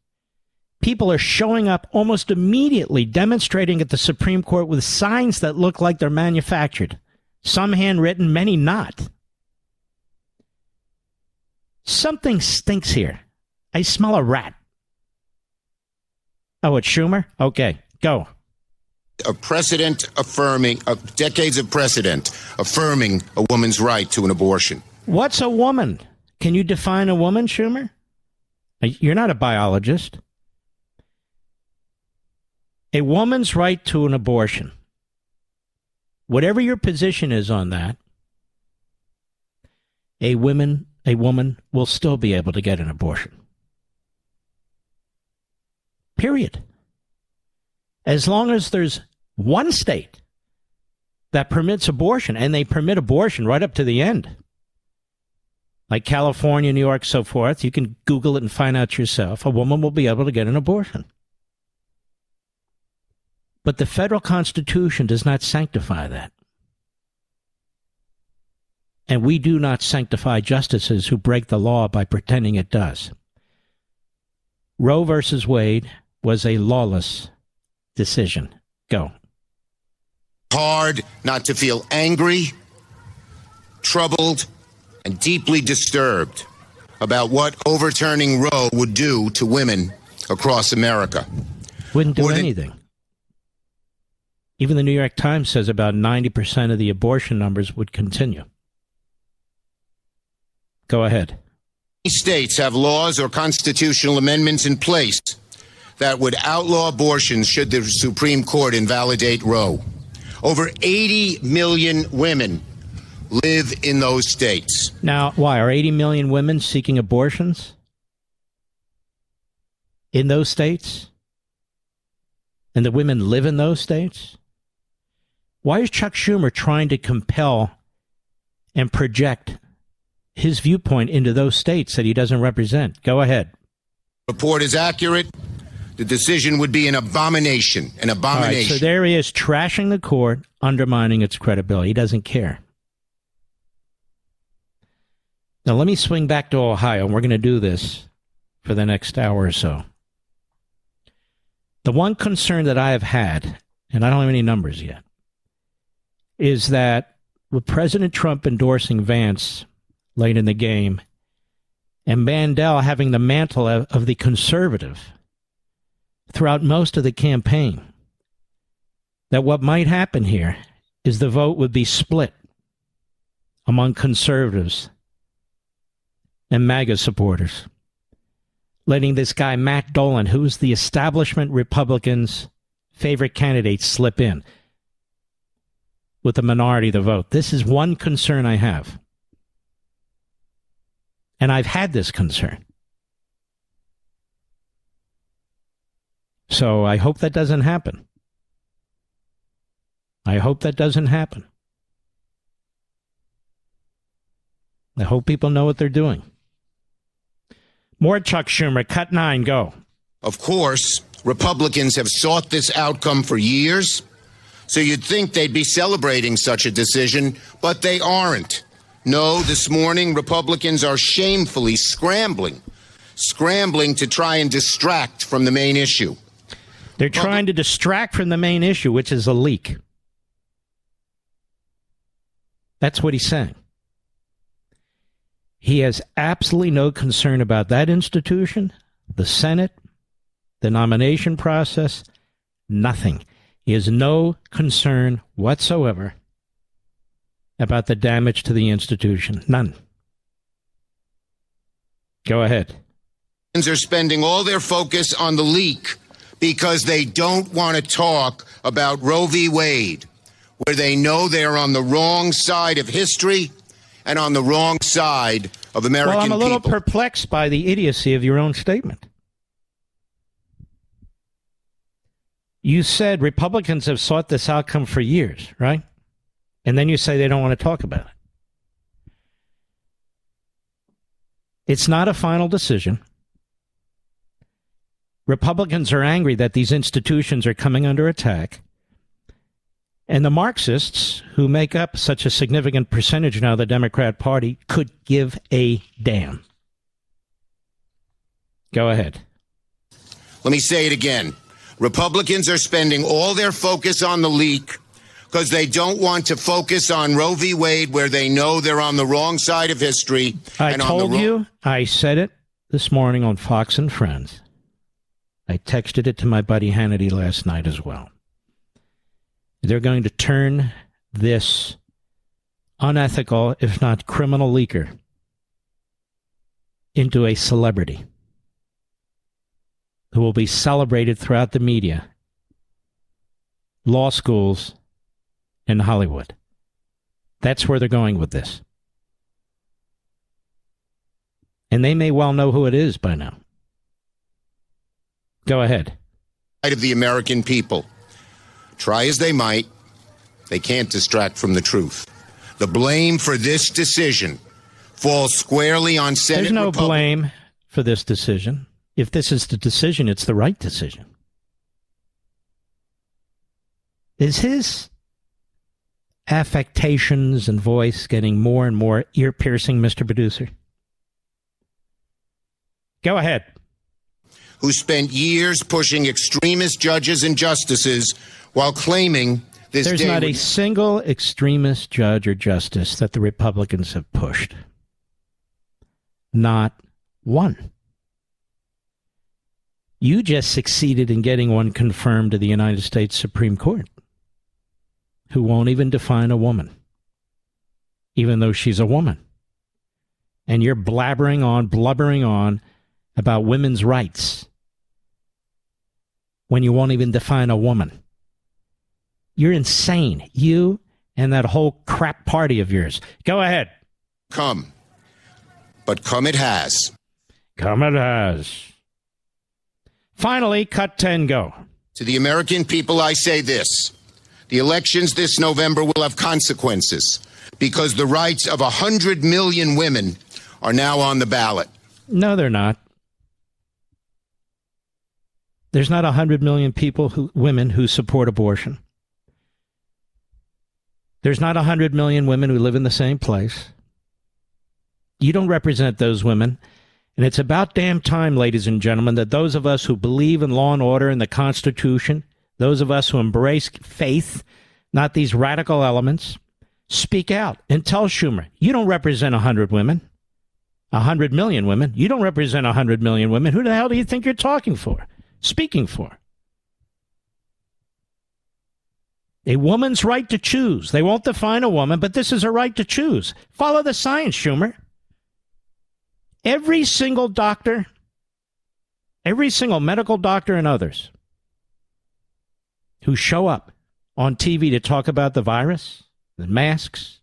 Speaker 1: people are showing up almost immediately demonstrating at the Supreme Court with signs that look like they're manufactured. Some handwritten, many not. Something stinks here. I smell a rat. Oh, it's Schumer? Okay, go.
Speaker 6: A precedent affirming, decades of precedent affirming a woman's right to an abortion.
Speaker 1: What's a woman? Can you define a woman, Schumer? You're not a biologist a woman's right to an abortion, whatever your position is on that, a woman a woman will still be able to get an abortion. Period. As long as there's one state that permits abortion, and they permit abortion right up to the end, like California, New York, so forth, you can Google it and find out yourself. A woman will be able to get an abortion. But the federal Constitution does not sanctify that. And we do not sanctify justices who break the law by pretending it does. Roe versus Wade was a lawless decision. Go.
Speaker 6: Hard not to feel angry, troubled, and deeply disturbed about what overturning Roe would do to women across America.
Speaker 1: Wouldn't do anything. Even the New York Times says about 90% of the abortion numbers would continue. Go ahead.
Speaker 6: States have laws or constitutional amendments in place that would outlaw abortions should the Supreme Court invalidate Roe. Over 80 million women live in those states.
Speaker 1: Now, why? Are 80 million women seeking abortions in those states? And the women live in those states? Why is Chuck Schumer trying to compel and project his viewpoint into those states that he doesn't represent? Go ahead.
Speaker 6: Report is accurate. The decision would be an abomination. An abomination.
Speaker 1: so there he is trashing the court, undermining its credibility. He doesn't care. Now, let me swing back to Ohio, and we're going to do this for the next hour or so. The one concern that I have had, and I don't have any numbers yet, is that with President Trump endorsing Vance late in the game and Mandel having the mantle of, of the conservative throughout most of the campaign, that what might happen here is the vote would be split among conservatives and MAGA supporters, letting this guy, Matt Dolan, who's the establishment Republicans' favorite candidate, slip in with a minority of the vote. This is one concern I have. And I've had this concern. So I hope that doesn't happen. I hope that doesn't happen. I hope people know what they're doing. More Chuck Schumer, cut nine, go.
Speaker 6: Of course, Republicans have sought this outcome for years so you'd think they'd be celebrating such a decision, but they aren't. No, this morning, Republicans are shamefully scrambling scrambling to try and distract from the main issue.
Speaker 1: They're trying to distract from the main issue, which is a leak. That's what he's saying. He has absolutely no concern about that institution, the Senate, the nomination process, nothing. He has no concern whatsoever about the damage to the institution. None. Go ahead.
Speaker 6: Are spending all their focus on the leak because they don't want to talk about Roe v. Wade, where they know they're on the wrong side of history and on the wrong side of American
Speaker 1: Well, I'm a little
Speaker 6: people.
Speaker 1: perplexed by the idiocy of your own statement. You said Republicans have sought this outcome for years, right? And then you say they don't want to talk about it. It's not a final decision. Republicans are angry that these institutions are coming under attack. And the Marxists, who make up such a significant percentage now of the Democrat Party, could give a damn. Go ahead.
Speaker 6: Let me say it again. Republicans are spending all their focus on the leak because they don't want to focus on Roe v. Wade, where they know they're on the wrong side of history.
Speaker 1: I
Speaker 6: and on
Speaker 1: told
Speaker 6: wrong-
Speaker 1: you, I said it this morning on Fox and Friends. I texted it to my buddy Hannity last night as well. They're going to turn this unethical, if not criminal leaker, into a celebrity who will be celebrated throughout the media, law schools, and Hollywood. That's where they're going with this. And they may well know who it is by now. Go ahead.
Speaker 6: of the American people. Try as they might, they can't distract from the truth. The blame for this decision falls squarely on Senate
Speaker 1: There's no
Speaker 6: Republicans.
Speaker 1: blame for this decision. If this is the decision, it's the right decision. Is his affectations and voice getting more and more ear piercing, Mr. Producer? Go ahead.
Speaker 6: Who spent years pushing extremist judges and justices while claiming this
Speaker 1: There's not a single extremist judge or justice that the Republicans have pushed. Not one. You just succeeded in getting one confirmed to the United States Supreme Court who won't even define a woman, even though she's a woman. And you're blabbering on, blubbering on about women's rights when you won't even define a woman. You're insane. You and that whole crap party of yours. Go ahead.
Speaker 6: come. But come it has.
Speaker 1: Come it has. Finally, cut 10 go.
Speaker 6: To the American people, I say this. The elections this November will have consequences because the rights of 100 million women are now on the ballot.
Speaker 1: No, they're not. There's not 100 million people, who, women, who support abortion. There's not 100 million women who live in the same place. You don't represent those women. And it's about damn time, ladies and gentlemen, that those of us who believe in law and order and the Constitution, those of us who embrace faith, not these radical elements, speak out and tell Schumer, you don't represent 100 women, 100 million women. You don't represent 100 million women. Who the hell do you think you're talking for, speaking for? A woman's right to choose. They won't define a woman, but this is a right to choose. Follow the science, Schumer. Every single doctor, every single medical doctor and others who show up on TV to talk about the virus, the masks,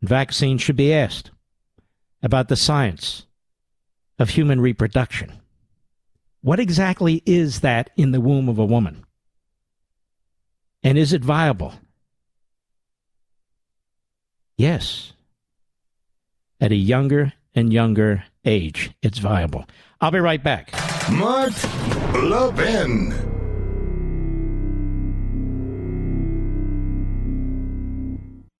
Speaker 1: and vaccines should be asked about the science of human reproduction. What exactly is that in the womb of a woman? And is it viable? Yes. At a younger and younger age, it's viable. I'll be right back.
Speaker 2: Mark Levin.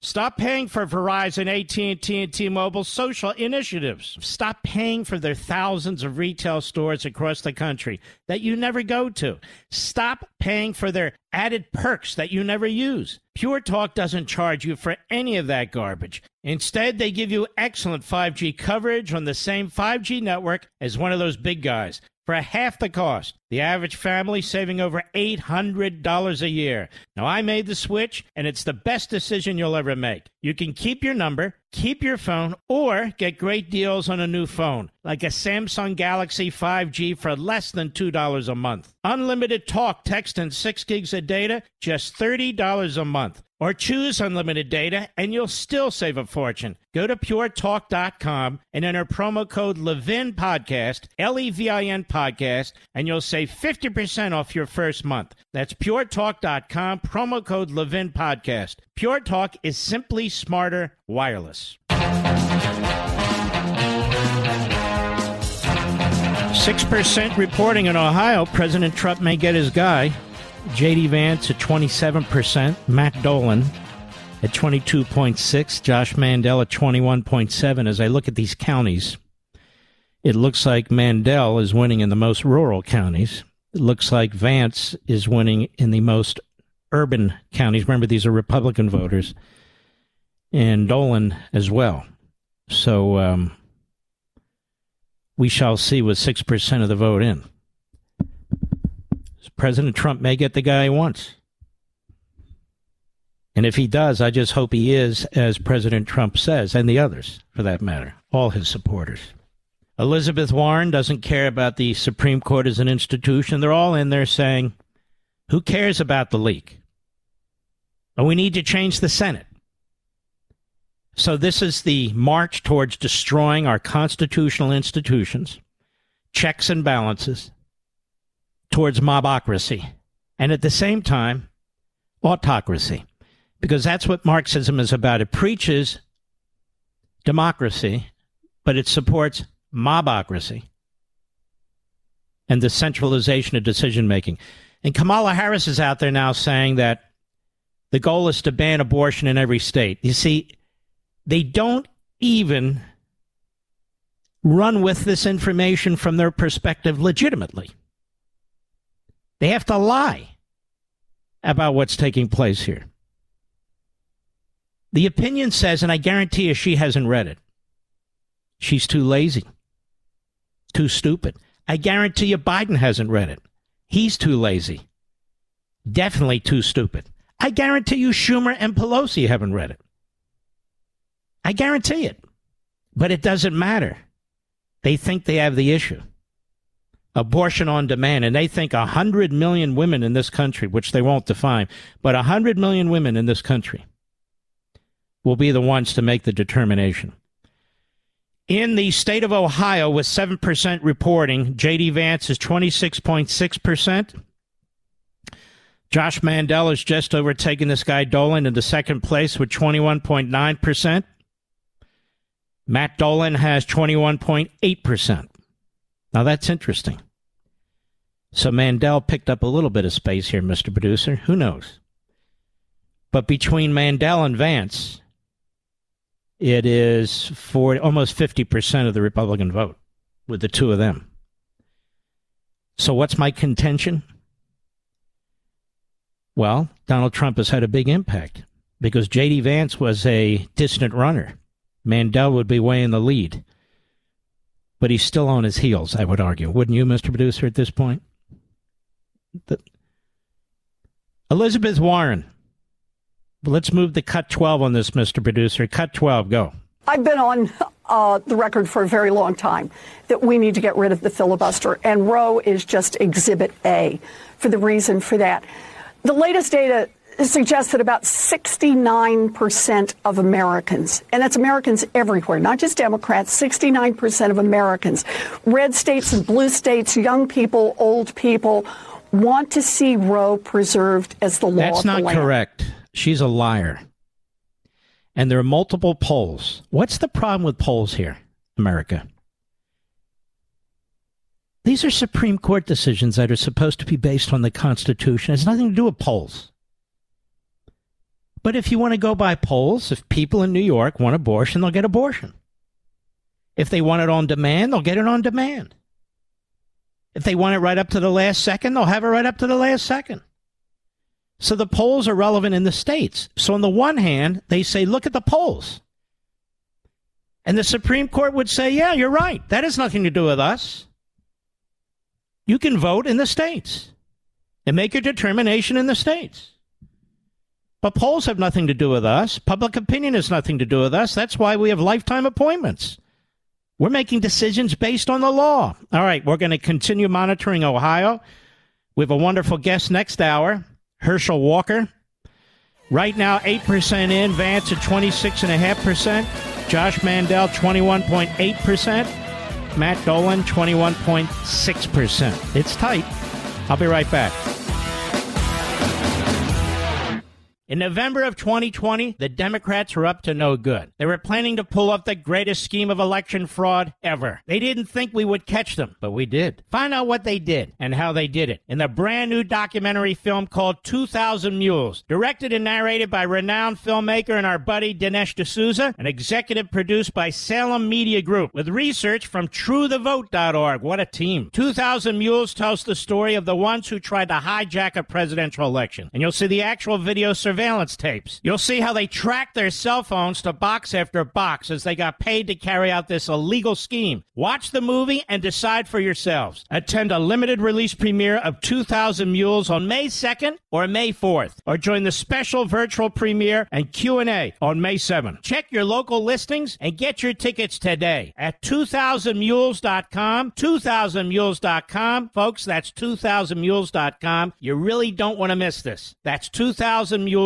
Speaker 1: Stop paying for Verizon, AT&T, and T-Mobile social initiatives. Stop paying for their thousands of retail stores across the country that you never go to. Stop paying for their added perks that you never use. Pure Talk doesn't charge you for any of that garbage. Instead, they give you excellent 5G coverage on the same 5G network as one of those big guys for half the cost. The average family saving over $800 a year. Now, I made the switch, and it's the best decision you'll ever make. You can keep your number, keep your phone, or get great deals on a new phone, like a Samsung Galaxy 5G for less than $2 a month. Unlimited talk, text, and 6 gigs of data, just $30 a month. Or choose unlimited data and you'll still save a fortune. Go to puretalk.com and enter promo code Levin Podcast, L E V I N Podcast, and you'll save 50% off your first month. That's puretalk.com, promo code Levin Podcast. Pure Talk is simply smarter wireless. 6% reporting in Ohio, President Trump may get his guy. J.D. Vance at 27%, Matt Dolan at 22.6, Josh Mandel at 21.7. As I look at these counties, it looks like Mandel is winning in the most rural counties. It looks like Vance is winning in the most urban counties. Remember, these are Republican voters, and Dolan as well. So um, we shall see with 6% of the vote in. President Trump may get the guy he wants. And if he does, I just hope he is, as President Trump says, and the others, for that matter, all his supporters. Elizabeth Warren doesn't care about the Supreme Court as an institution. They're all in there saying, who cares about the leak? But we need to change the Senate. So this is the march towards destroying our constitutional institutions, checks and balances, towards mobocracy and at the same time autocracy because that's what marxism is about it preaches democracy but it supports mobocracy and the centralization of decision making and kamala harris is out there now saying that the goal is to ban abortion in every state you see they don't even run with this information from their perspective legitimately they have to lie about what's taking place here. The opinion says, and I guarantee you she hasn't read it, she's too lazy, too stupid. I guarantee you Biden hasn't read it. He's too lazy, definitely too stupid. I guarantee you Schumer and Pelosi haven't read it. I guarantee it. But it doesn't matter. They think they have the issue abortion on demand, and they think 100 million women in this country, which they won't define, but 100 million women in this country will be the ones to make the determination. In the state of Ohio, with 7% reporting, J.D. Vance is 26.6%. Josh Mandel is just overtaking this guy Dolan into second place with 21.9%. Matt Dolan has 21.8%. Now that's interesting. So Mandel picked up a little bit of space here, Mr. Producer. Who knows? But between Mandel and Vance, it is for almost 50% of the Republican vote with the two of them. So what's my contention? Well, Donald Trump has had a big impact because J.D. Vance was a distant runner. Mandel would be way in the lead. But he's still on his heels, I would argue. Wouldn't you, Mr. Producer, at this point? the, Elizabeth Warren. Let's move to cut 12 on this, Mr. Producer. Cut 12, go.
Speaker 7: I've been on uh, the record for a very long time that we need to get rid of the filibuster, and Roe is just exhibit A for the reason for that. The latest data suggests that about 69% of Americans, and that's Americans everywhere, not just Democrats, 69% of Americans, red states and blue states, young people, old people, want to see Roe preserved as the law.
Speaker 1: That's not correct. She's a liar. And there are multiple polls. What's the problem with polls here, America? These are Supreme Court decisions that are supposed to be based on the Constitution. It has nothing to do with polls. But if you want to go by polls, if people in New York want abortion, they'll get abortion. If they want it on demand, they'll get it on demand. If they want it right up to the last second, they'll have it right up to the last second. So the polls are relevant in the states. So on the one hand, they say, look at the polls. And the Supreme Court would say, yeah, you're right. That has nothing to do with us. You can vote in the states and make your determination in the states. But polls have nothing to do with us. Public opinion has nothing to do with us. That's why we have lifetime appointments. We're making decisions based on the law. All right, we're going to continue monitoring Ohio. We have a wonderful guest next hour, Herschel Walker. Right now, 8% in, Vance at 26.5%, Josh Mandel, 21.8%, Matt Dolan, 21.6%. It's tight. I'll be right back. In November of 2020, the Democrats were up to no good. They were planning to pull off the greatest scheme of election fraud ever. They didn't think we would catch them, but we did. Find out what they did and how they did it in the brand new documentary film called 2000 Mules, directed and narrated by renowned filmmaker and our buddy Dinesh D'Souza, and executive produced by Salem Media Group with research from TrueTheVote.org. What a team. 2000 Mules tells the story of the ones who tried to hijack a presidential election. And you'll see the actual video surveillance surveillance tapes. You'll see how they tracked their cell phones to box after box as they got paid to carry out this illegal scheme. Watch the movie and decide for yourselves. Attend a limited release premiere of 2000 Mules on May 2nd or May 4th, or join the special virtual premiere and Q&A on May 7th. Check your local listings and get your tickets today at 2000mules.com, 2000mules.com. Folks, that's 2000mules.com. You really don't want to miss this. That's 2000mules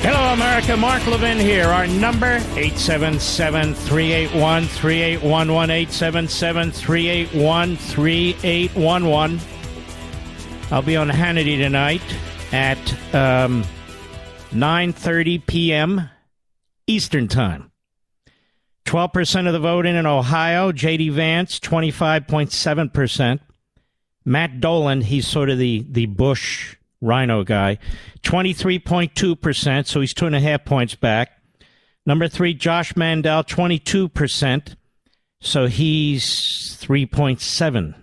Speaker 1: Hello, America. Mark Levin here. Our number, 877 381 3811. 877 381 3811. I'll be on Hannity tonight at um, 9.30 p.m. Eastern Time. 12% of the vote in in Ohio. J.D. Vance, 25.7%. Matt Dolan, he's sort of the, the Bush RINO guy, 23.2%, so he's two and a half points back. Number three, Josh Mandel, 22%, so he's 3.7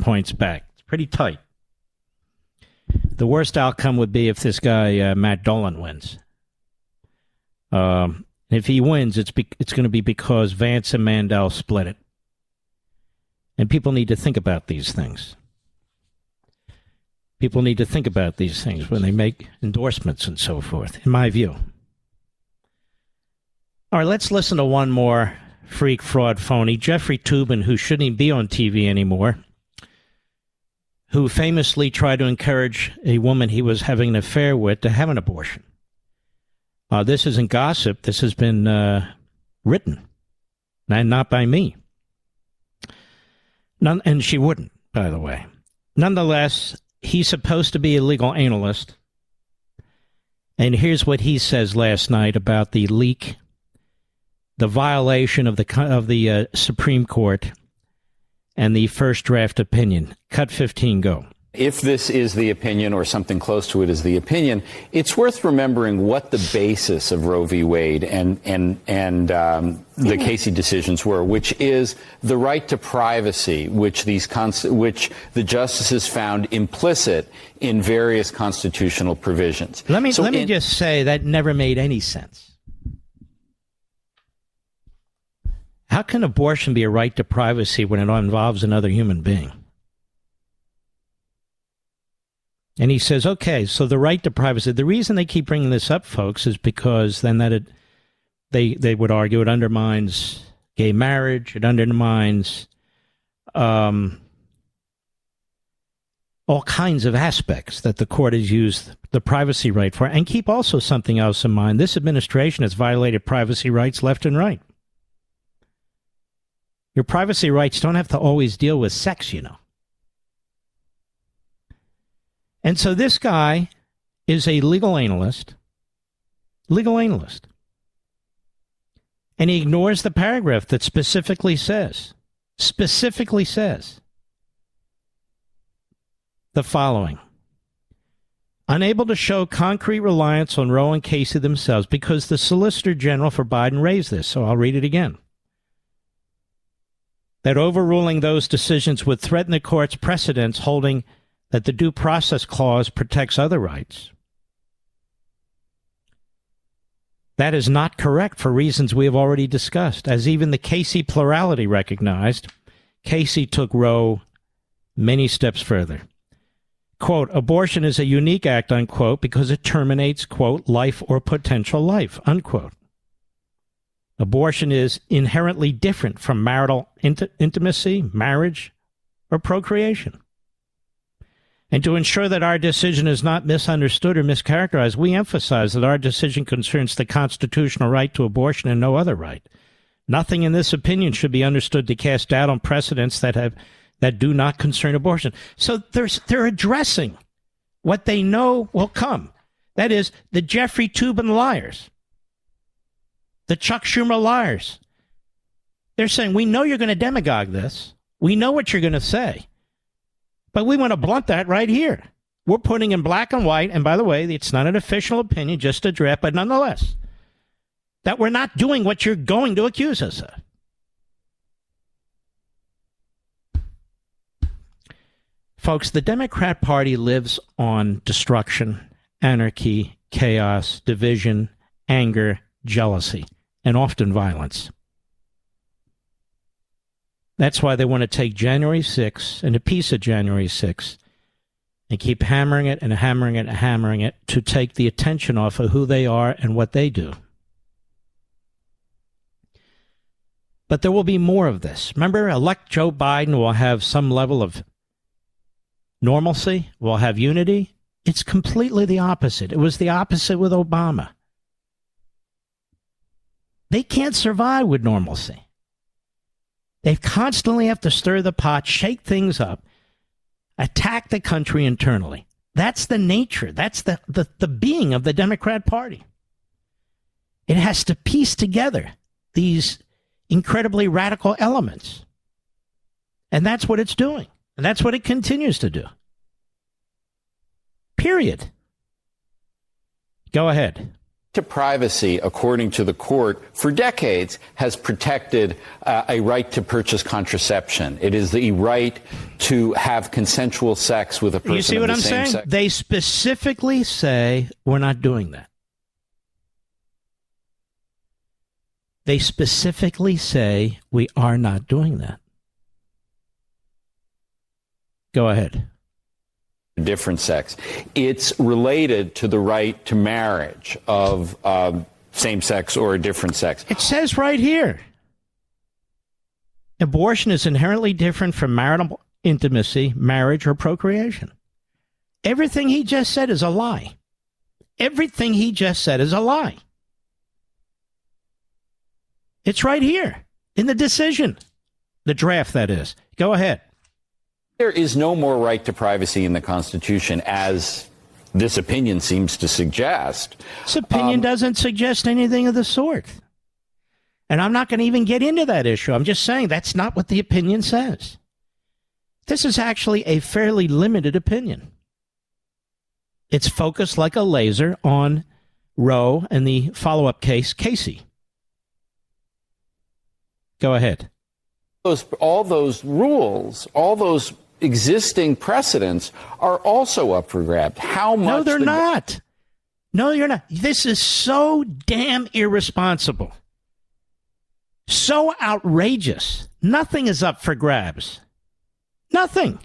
Speaker 1: points back. It's pretty tight. The worst outcome would be if this guy, uh, Matt Dolan, wins. Um, if he wins, it's be- it's going to be because Vance and Mandel split it. And people need to think about these things. People need to think about these things when they make endorsements and so forth, in my view. All right, let's listen to one more freak, fraud, phony. Jeffrey Toobin, who shouldn't even be on TV anymore, who famously tried to encourage a woman he was having an affair with to have an abortion. Uh, this isn't gossip. This has been uh, written, and not by me. None, and she wouldn't, by the way. Nonetheless, he's supposed to be a legal analyst. And here's what he says last night about the leak, the violation of the of the uh, Supreme Court, and the first draft opinion. Cut 15, go.
Speaker 8: If this is the opinion or something close to it is the opinion, it's worth remembering what the basis of Roe v. Wade and and and um, the Casey decisions were, which is the right to privacy, which these which the justices found implicit in various constitutional provisions.
Speaker 1: Let me so let in- me just say that never made any sense. How can abortion be a right to privacy when it involves another human being? And he says, okay, so the right to privacy. The reason they keep bringing this up, folks, is because then that it, they they would argue it undermines gay marriage. It undermines um, all kinds of aspects that the court has used the privacy right for. And keep also something else in mind: this administration has violated privacy rights left and right. Your privacy rights don't have to always deal with sex, you know. And so this guy is a legal analyst, legal analyst. And he ignores the paragraph that specifically says, specifically says the following unable to show concrete reliance on Roe and Casey themselves because the Solicitor General for Biden raised this. So I'll read it again. That overruling those decisions would threaten the court's precedents holding that the due process clause protects other rights. That is not correct for reasons we have already discussed. As even the Casey plurality recognized, Casey took Roe many steps further quote, abortion is a unique act, unquote, because it terminates, quote, life or potential life, unquote. Abortion is inherently different from marital int- intimacy, marriage, or procreation. And to ensure that our decision is not misunderstood or mischaracterized, we emphasize that our decision concerns the constitutional right to abortion and no other right. Nothing in this opinion should be understood to cast doubt on precedents that have that do not concern abortion. So there's, they're addressing what they know will come. That is, the Jeffrey Toobin liars, the Chuck Schumer liars. They're saying, we know you're going to demagogue this. We know what you're going to say. But we want to blunt that right here. We're putting in black and white, and by the way, it's not an official opinion, just a draft, but nonetheless, that we're not doing what you're going to accuse us of. Folks, the Democrat Party lives on destruction, anarchy, chaos, division, anger, jealousy, and often violence. That's why they want to take January 6th and a piece of January 6th and keep hammering it and hammering it and hammering it to take the attention off of who they are and what they do. But there will be more of this. Remember, elect Joe Biden will have some level of normalcy, we'll have unity. It's completely the opposite. It was the opposite with Obama. They can't survive with normalcy. They constantly have to stir the pot, shake things up, attack the country internally. That's the nature, that's the, the, the being of the Democrat Party. It has to piece together these incredibly radical elements. And that's what it's doing. And that's what it continues to do. Period. Go ahead.
Speaker 8: To privacy, according to the court, for decades has protected uh, a right to purchase contraception. It is the right to have consensual sex with a person.
Speaker 1: You see what I'm saying?
Speaker 8: Sex.
Speaker 1: They specifically say we're not doing that. They specifically say we are not doing that. Go ahead.
Speaker 8: Different sex. It's related to the right to marriage of um, same sex or a different sex.
Speaker 1: It says right here abortion is inherently different from marital intimacy, marriage, or procreation. Everything he just said is a lie. Everything he just said is a lie. It's right here in the decision, the draft, that is. Go ahead.
Speaker 8: There is no more right to privacy in the Constitution, as this opinion seems to suggest.
Speaker 1: This opinion um, doesn't suggest anything of the sort. And I'm not going to even get into that issue. I'm just saying that's not what the opinion says. This is actually a fairly limited opinion. It's focused like a laser on Roe and the follow up case, Casey. Go ahead.
Speaker 8: Those, all those rules, all those existing precedents are also up for grabs. How much?
Speaker 1: No, they're the... not. No, you're not. This is so damn irresponsible. So outrageous. Nothing is up for grabs. Nothing.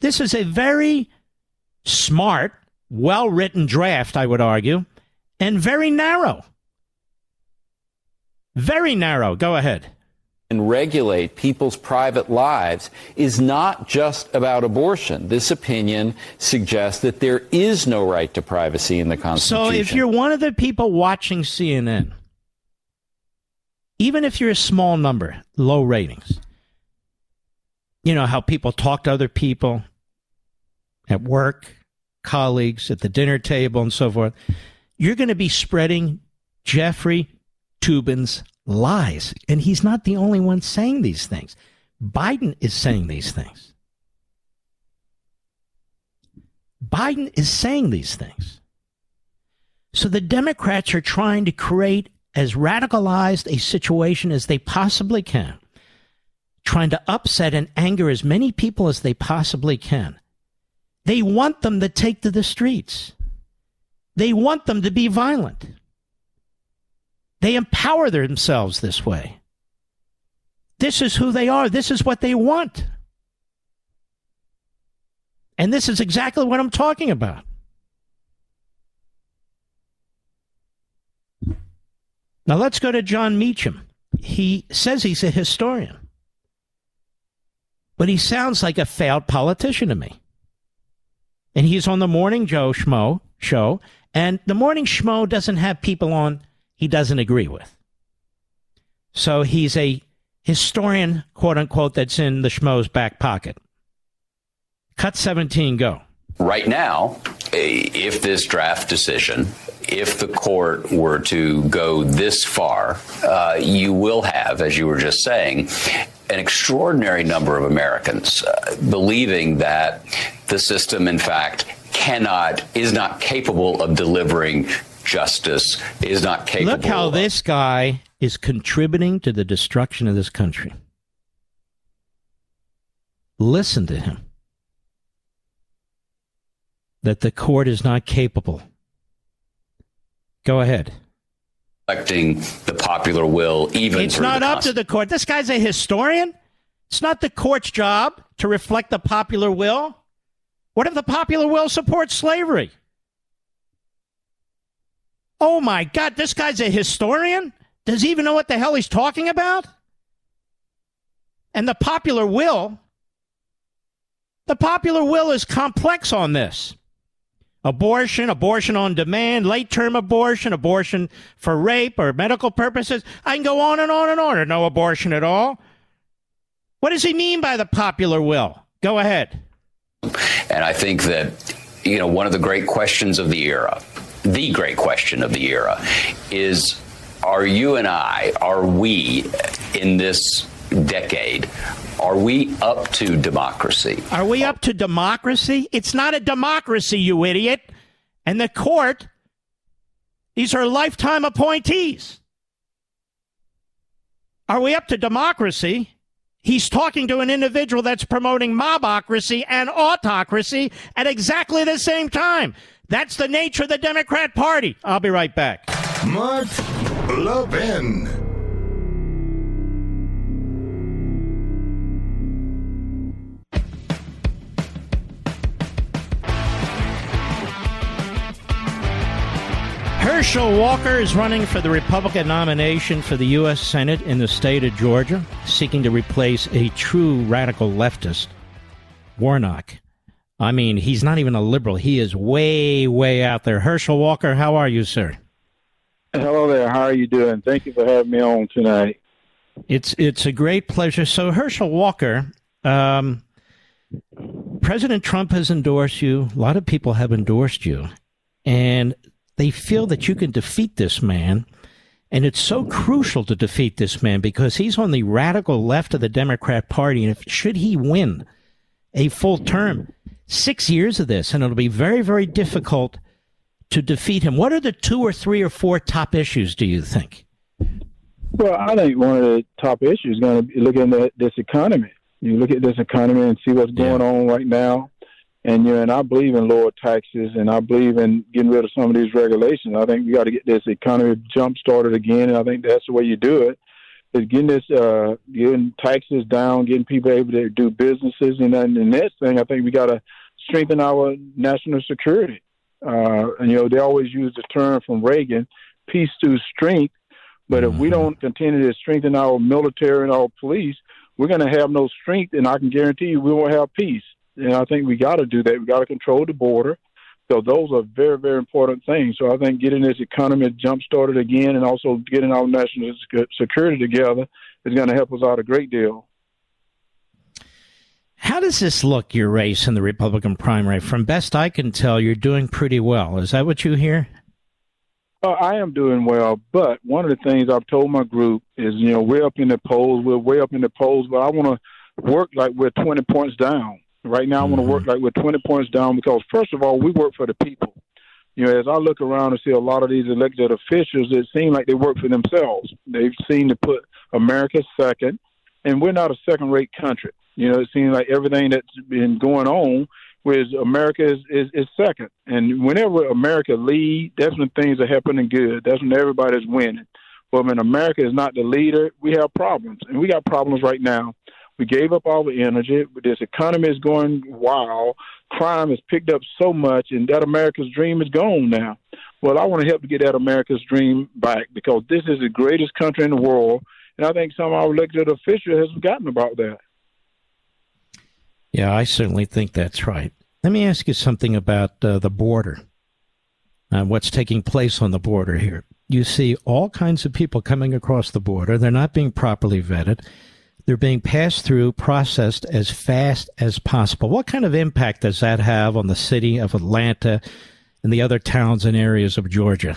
Speaker 1: This is a very smart, well written draft, I would argue, and very narrow. Very narrow. Go ahead
Speaker 8: and regulate people's private lives is not just about abortion. This opinion suggests that there is no right to privacy in the Constitution.
Speaker 1: So if you're one of the people watching CNN, even if you're a small number, low ratings, you know how people talk to other people, at work, colleagues, at the dinner table, and so forth, you're going to be spreading Jeffrey Toobin's lies. And he's not the only one saying these things. Biden is saying these things. Biden is saying these things. So the Democrats are trying to create as radicalized a situation as they possibly can, trying to upset and anger as many people as they possibly can. They want them to take to the streets. They want them to be violent. They empower themselves this way. This is who they are. This is what they want. And this is exactly what I'm talking about. Now let's go to Jon Meacham. He says he's a historian, but he sounds like a failed politician to me. And he's on the Morning Joe Schmo show, and the Morning Schmo doesn't have people on he doesn't agree with. So he's a historian, quote unquote, that's in the Schmo's back pocket. Cut 17, go.
Speaker 9: Right now, if this draft decision, if the court were to go this far, uh, you will have, as you were just saying, an extraordinary number of Americans uh, believing that the system, in fact, cannot, is not capable of delivering justice, is not capable.
Speaker 1: Look how this guy is contributing to the destruction of this country. Listen to him that the court is not capable. Go ahead.
Speaker 9: Reflecting the popular will, even
Speaker 1: it's not up to the court. This guy's a historian. It's not the court's job to reflect the popular will. What if the popular will supports slavery? Oh my God, this guy's a historian? Does he even know what the hell he's talking about? And the popular will, the popular will is complex on this abortion, abortion on demand, late term abortion, abortion for rape or medical purposes. I can go on and on and on, or no abortion at all. What does he mean by the popular will? Go ahead.
Speaker 9: And I think that, you know, one of the great questions of the era, the great question of the era, is are you and I, are we in this decade, are we up to democracy?
Speaker 1: Are we up to democracy? It's not a democracy, you idiot. And the court, these are lifetime appointees. Are we up to democracy? He's talking to an individual that's promoting mobocracy and autocracy at exactly the same time. That's the nature of the Democrat Party. I'll be right back.
Speaker 2: Mark Levin.
Speaker 1: Herschel Walker is running for the Republican nomination for the U.S. Senate in the state of Georgia, seeking to replace a true radical leftist, Warnock. I mean, he's not even a liberal. He is way, way out there. Herschel Walker, how are you, sir?
Speaker 10: Hello there. How are you doing? Thank you for having me on tonight.
Speaker 1: It's it's a great pleasure. So, Herschel Walker, um, President Trump has endorsed you. A lot of people have endorsed you, and they feel that you can defeat this man. And it's so crucial to defeat this man because he's on the radical left of the Democrat Party. And if should he win a full term, six years of this, and it'll be very, very difficult to defeat him. What are the two or three or four top issues, do you think?
Speaker 10: Well, I think one of the top issues is going to be looking at this economy. You look at this economy and see what's going yeah. on right now. And you know, and I believe in lower taxes, and I believe in getting rid of some of these regulations. I think we got to get this economy jump started again, and I think that's the way you do it. Is getting this, uh, getting taxes down, getting people able to do businesses, and then the next thing, I think we got to strengthen our national security. Uh, and you know, they always use the term from Reagan, peace through strength. But if we mm-hmm. don't continue to strengthen our military and our police, we're going to have no strength, and I can guarantee you we won't have peace. And I think we got to do that. We got to control the border. So those are very, very important things. So I think getting this economy jump started again, and also getting our national security together, is going to help us out a great deal.
Speaker 1: How does this look, your race in the Republican primary? From best I can tell, you're doing pretty well. Is that what you hear?
Speaker 10: Uh, I am doing well, but one of the things I've told my group is, you know, we're up in the polls, we're way up in the polls, but I want to work like we're 20 points down. Right now, I want to work mm-hmm. like we're 20 points down because, first of all, we work for the people. You know, as I look around and see a lot of these elected officials, it seems like they work for themselves. They've seen to put America second, and we're not a second rate country. You know, it seems like everything that's been going on with America is, is, is second. And whenever America lead, that's when things are happening good. That's when everybody's winning. But when America is not the leader, we have problems. And we got problems right now. We gave up all the energy. This economy is going wild. Crime has picked up so much, and that America's dream is gone now. Well, I want to help to get that America's dream back because this is the greatest country in the world, and I think some of our elected officials have forgotten about that.
Speaker 1: Yeah, I certainly think that's right. Let me ask you something about uh, the border. Uh, what's taking place on the border here? You see all kinds of people coming across the border. They're not being properly vetted. They're being passed through, processed as fast as possible. What kind of impact does that have on the city of Atlanta and the other towns and areas of Georgia?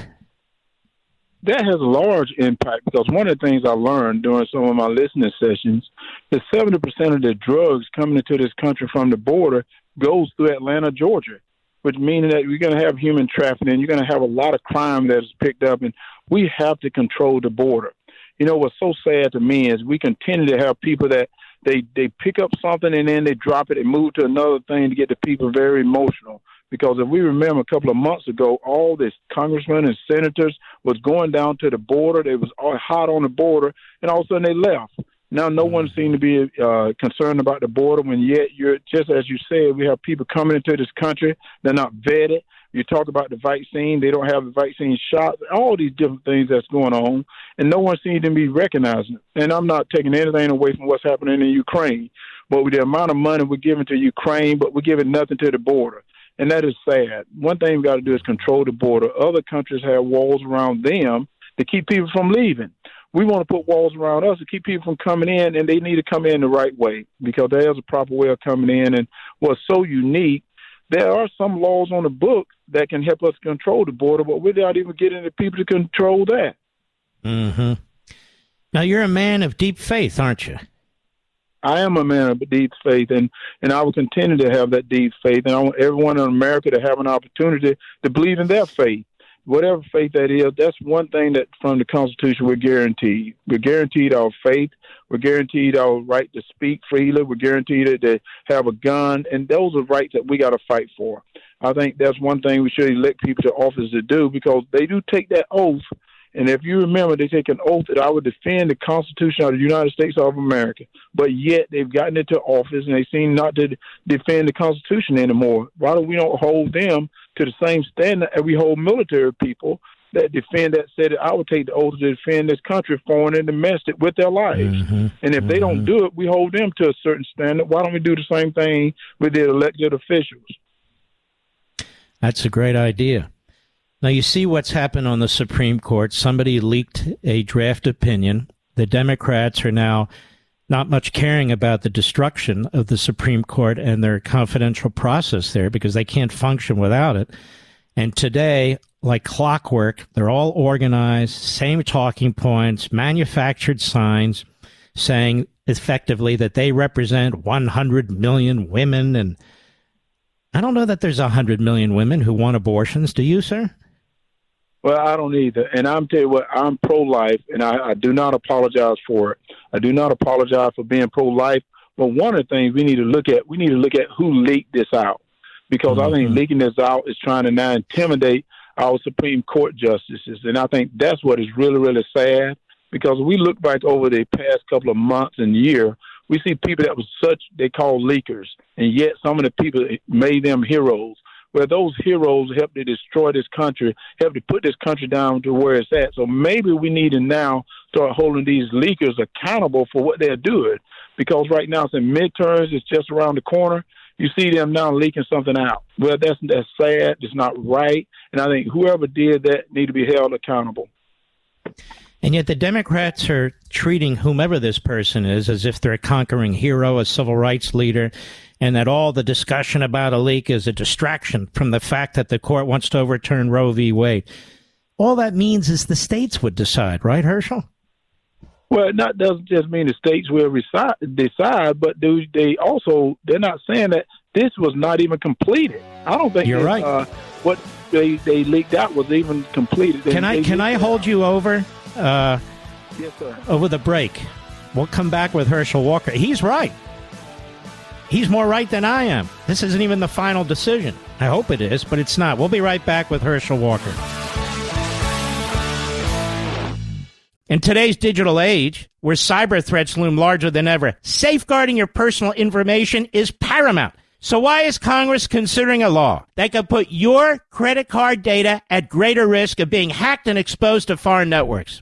Speaker 10: that has a large impact because one of the things I learned during some of my listening sessions is 70% of the drugs coming into this country from the border goes through Atlanta, Georgia, which means that you're going to have human trafficking. You're going to have a lot of crime that is picked up, and we have to control the border. You know, what's so sad to me is we continue to have people that they, they pick up something and then they drop it and move to another thing to get the people very emotional. Because if we remember a couple of months ago, all these congressmen and senators was going down to the border. They was all hot on the border, and all of a sudden they left. Now no one seemed to be uh, concerned about the border when yet you're just as you said, we have people coming into this country. They're not vetted. You talk about the vaccine, they don't have the vaccine shot. All these different things that's going on, and no one seems to be recognizing. It. And I'm not taking anything away from what's happening in Ukraine, but with the amount of money we're giving to Ukraine, but we're giving nothing to the border and that is sad. One thing we got to do is control the border. Other countries have walls around them to keep people from leaving. We want to put walls around us to keep people from coming in, and they need to come in the right way because there's a proper way of coming in. And what's so unique, there are some laws on the book that can help us control the border, but we're not even getting the people to control that.
Speaker 1: Mm-hmm. Now you're a man of deep faith, aren't you?
Speaker 10: I am a man of deep faith, and and I will continue to have that deep faith, and I want everyone in America to have an opportunity to believe in their faith, whatever faith that is. That's one thing that from the Constitution we're guaranteed. We're guaranteed our faith. We're guaranteed our right to speak freely. We're guaranteed to have a gun, and those are rights that we got to fight for. I think that's one thing we should elect people to office to do because they do take that oath and if you remember, they take an oath that I would defend the Constitution of the United States of America. But yet they've gotten into office and they seem not to defend the Constitution anymore. Why don't we don't hold them to the same standard that we hold military people that defend that said that I would take the oath to defend this country, foreign and domestic, with their lives. Mm-hmm. And if mm-hmm. they don't mm-hmm. do it, we hold them to a certain standard. Why don't we do the same thing with the elected officials?
Speaker 1: That's a great idea. Now, you see what's happened on the Supreme Court. Somebody leaked a draft opinion. The Democrats are now not much caring about the destruction of the Supreme Court and their confidential process there because they can't function without it. And today, like clockwork, they're all organized, same talking points, manufactured signs saying effectively that they represent 100 million women. And I don't know that there's 100 million women who want abortions. Do you, sir?
Speaker 10: Well, I don't either. And I'm tell you what, I'm pro life and I, I do not apologize for it. I do not apologize for being pro life. But one of the things we need to look at, we need to look at who leaked this out. Because mm-hmm. I think mm-hmm. leaking this out is trying to now intimidate our Supreme Court justices. And I think that's what is really, really sad. Because we look back over the past couple of months and year, we see people that was such they call leakers, and yet some of the people made them heroes where those heroes helped to destroy this country, helped to put this country down to where it's at. So maybe we need to now start holding these leakers accountable for what they're doing. Because right now it's in midterms, it's just around the corner. You see them now leaking something out. Well, that's that's sad. It's not right, and I think whoever did that need to be held accountable.
Speaker 1: And yet, the Democrats are treating whomever this person is as if they're a conquering hero, a civil rights leader, and that all the discussion about a leak is a distraction from the fact that the court wants to overturn Roe v. Wade. All that means is the states would decide, right, Herschel?
Speaker 10: Well, that doesn't just mean the states will decide, decide but do they also they're not saying that this was not even completed. I don't think
Speaker 1: you're right.
Speaker 10: Uh, what they they leaked out was even completed. They,
Speaker 1: can I can I hold you over? Uh,
Speaker 10: yes, sir.
Speaker 1: Over the break, we'll come back with Herschel Walker. He's right. He's more right than I am. This isn't even the final decision. I hope it is, but it's not. We'll be right back with Herschel Walker. In today's digital age, where cyber threats loom larger than ever, safeguarding your personal information is paramount. So why is Congress considering a law that could put your credit card data at greater risk of being hacked and exposed to foreign networks?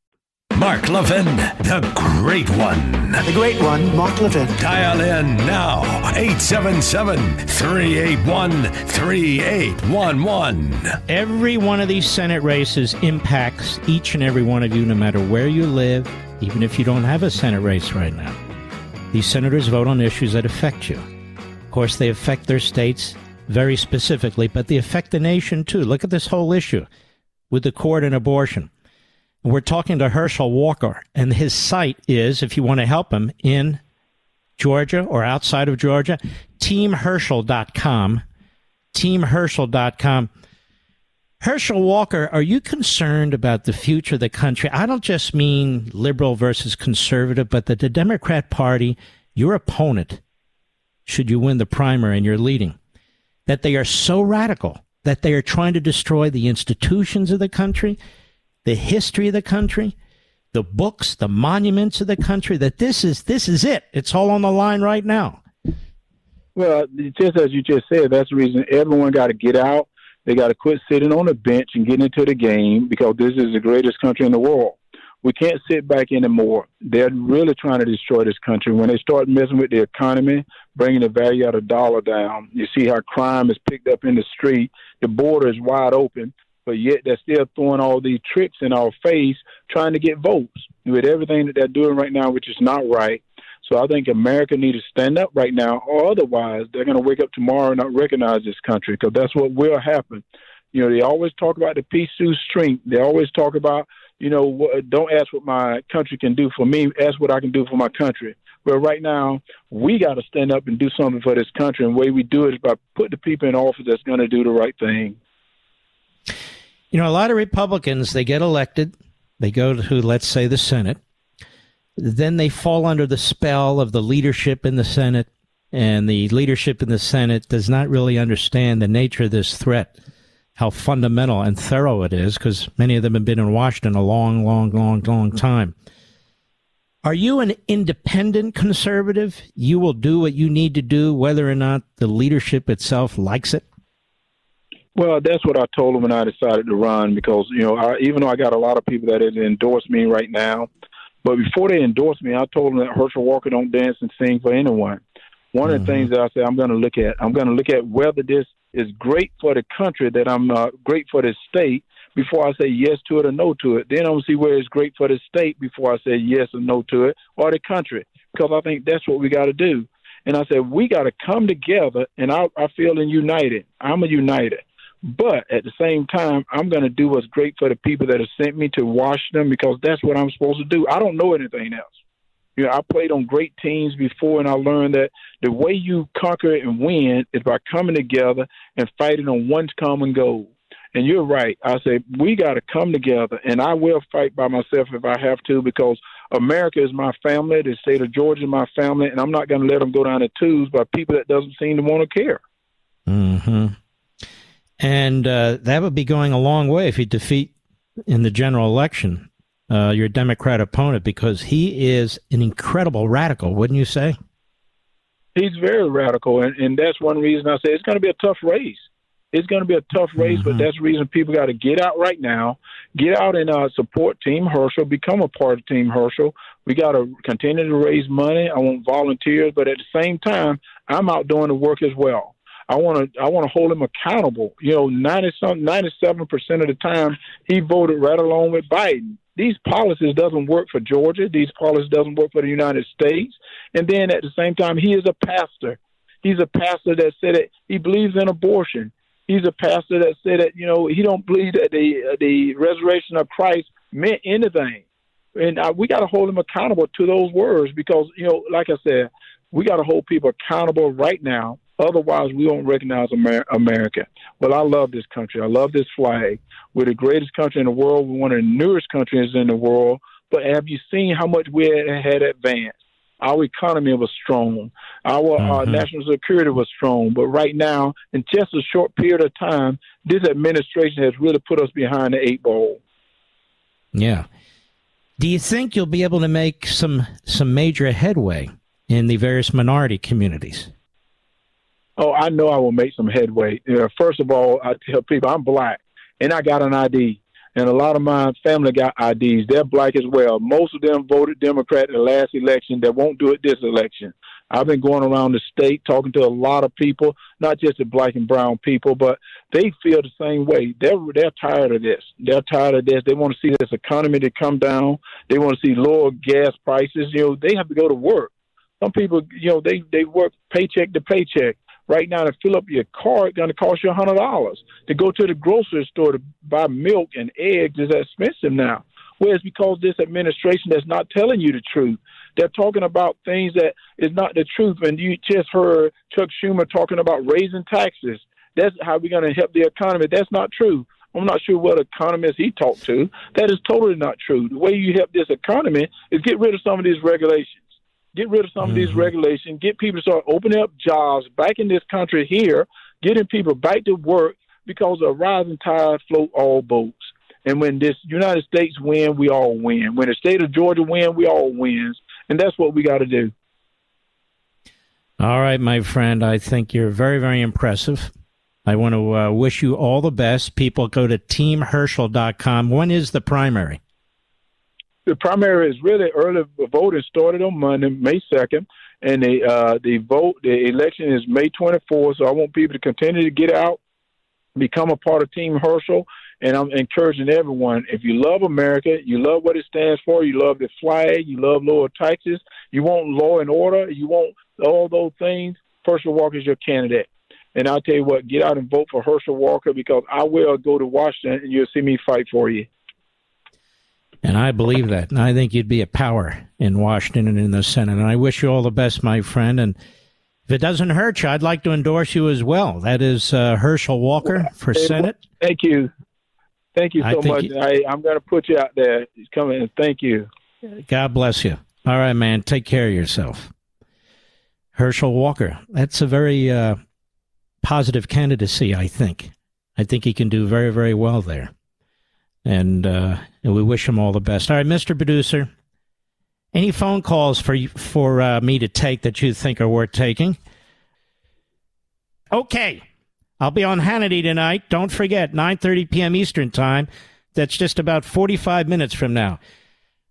Speaker 5: Mark Levin, the great one.
Speaker 11: The great one, Mark Levin.
Speaker 5: Dial in now, 877 381 3811.
Speaker 1: Every one of these Senate races impacts each and every one of you, no matter where you live, even if you don't have a Senate race right now. These senators vote on issues that affect you. Of course, they affect their states very specifically, but they affect the nation too. Look at this whole issue with the court and abortion. We're talking to Herschel Walker, and his site is, if you want to help him in Georgia or outside of Georgia, teamherschel.com. Teamherschel.com. Herschel Walker, are you concerned about the future of the country? I don't just mean liberal versus conservative, but that the Democrat Party, your opponent, should you win the primary and you're leading, that they are so radical that they are trying to destroy the institutions of the country the history of the country, the books, the monuments of the country, that this is this is it. It's all on the line right now.
Speaker 10: Well, just as you just said, that's the reason everyone got to get out. They got to quit sitting on the bench and get into the game because this is the greatest country in the world. We can't sit back anymore. They're really trying to destroy this country. When they start messing with the economy, bringing the value of the dollar down, you see how crime is picked up in the street. The border is wide open but yet they're still throwing all these tricks in our face trying to get votes with everything that they're doing right now, which is not right. So I think America needs to stand up right now, or otherwise they're going to wake up tomorrow and not recognize this country because that's what will happen. You know, they always talk about the peace through strength. They always talk about, you know, don't ask what my country can do for me, ask what I can do for my country. But right now, we got to stand up and do something for this country. And the way we do it is by putting the people in office that's going to do the right thing.
Speaker 1: You know, a lot of Republicans, they get elected, they go to, let's say, the Senate, then they fall under the spell of the leadership in the Senate, and the leadership in the Senate does not really understand the nature of this threat, how fundamental and thorough it is, because many of them have been in Washington a long, long, long, long time. Are you an independent conservative? You will do what you need to do, whether or not the leadership itself likes it?
Speaker 10: Well, that's what I told them when I decided to run because, you know, I, even though I got a lot of people that endorse me right now, but before they endorse me, I told them that Herschel Walker don't dance and sing for anyone. One mm-hmm. of the things that I said I'm going to look at, I'm going to look at whether this is great for the country, that I'm uh, great for the state, before I say yes to it or no to it. Then I'm going to see where it's great for the state before I say yes or no to it, or the country, because I think that's what we got to do. And I said, we got to come together, and I, I feel in united. I'm a united. But at the same time, I'm going to do what's great for the people that have sent me to Washington because that's what I'm supposed to do. I don't know anything else. You know, I played on great teams before, and I learned that the way you conquer and win is by coming together and fighting on one common goal. And you're right. I say we got to come together, and I will fight by myself if I have to because America is my family. The state of Georgia is my family, and I'm not going to let them go down the tubes by people that doesn't seem to want to care.
Speaker 1: Hmm. And uh, that would be going a long way if you defeat in the general election uh, your Democrat opponent because he is an incredible radical, wouldn't you say?
Speaker 10: He's very radical, and, and that's one reason I say it's going to be a tough race. It's going to be a tough race, mm-hmm. but that's the reason people got to get out right now, get out and uh, support Team Herschel, become a part of Team Herschel. We got to continue to raise money. I want volunteers, but at the same time, I'm out doing the work as well. I want to I want to hold him accountable. You know, ninety some ninety seven percent of the time he voted right along with Biden. These policies doesn't work for Georgia. These policies doesn't work for the United States. And then at the same time, he is a pastor. He's a pastor that said that he believes in abortion. He's a pastor that said that you know he don't believe that the the resurrection of Christ meant anything. And uh, we got to hold him accountable to those words because you know, like I said, we got to hold people accountable right now Otherwise, we won't recognize Amer- America. Well, I love this country. I love this flag. We're the greatest country in the world. We're one of the newest countries in the world. But have you seen how much we had advanced? Our economy was strong. Our uh, mm-hmm. uh, national security was strong. But right now, in just a short period of time, this administration has really put us behind the eight ball.
Speaker 1: Yeah. Do you think you'll be able to make some some major headway in the various minority communities?
Speaker 10: Oh, I know I will make some headway. You know, first of all, I tell people I'm black and I got an ID. And a lot of my family got IDs. They're black as well. Most of them voted Democrat in the last election. They won't do it this election. I've been going around the state talking to a lot of people, not just the black and brown people, but they feel the same way. They're they're tired of this. They're tired of this. They want to see this economy to come down. They want to see lower gas prices. You know, they have to go to work. Some people, you know, they they work paycheck to paycheck. Right now, to fill up your car, it's going to cost you a hundred dollars. To go to the grocery store to buy milk and eggs is expensive now. It's because this administration that's not telling you the truth. They're talking about things that is not the truth. And you just heard Chuck Schumer talking about raising taxes. That's how we're going to help the economy. That's not true. I'm not sure what economists he talked to. That is totally not true. The way you help this economy is get rid of some of these regulations get rid of some mm-hmm. of these mm-hmm. regulations, get people to start opening up jobs back in this country here, getting people back to work because a rising tide float all boats. And when this United States win, we all win. When the state of Georgia win, we all wins. And that's what we got to do.
Speaker 1: All right, my friend. I think you're very, very impressive. I want to uh, wish you all the best. People go to teamherschel.com. When is the primary?
Speaker 10: The primary is really early voting started on Monday, May second, and the uh, the vote the election is May twenty fourth. So I want people to continue to get out, become a part of Team Herschel, and I'm encouraging everyone. If you love America, you love what it stands for, you love the flag, you love lower taxes, you want law and order, you want all those things. Herschel Walker is your candidate. And I'll tell you what, get out and vote for Herschel Walker because I will go to Washington and you'll see me fight for you.
Speaker 1: And I believe that. And I think you'd be a power in Washington and in the Senate. And I wish you all the best, my friend. And if it doesn't hurt you, I'd like to endorse you as well. That is uh, Herschel Walker for Senate.
Speaker 10: Thank you. Thank you so much. You, I, I'm going to put you out there. Come in. Thank you.
Speaker 1: God bless you. All right, man. Take care of yourself. Herschel Walker. That's a very uh, positive candidacy, I think. I think he can do very, very well there and uh, and we wish him all the best. All right, Mr. Producer, any phone calls for for uh, me to take that you think are worth taking? Okay, I'll be on Hannity tonight. Don't forget, 9:30 p.m. Eastern Time. That's just about 45 minutes from now.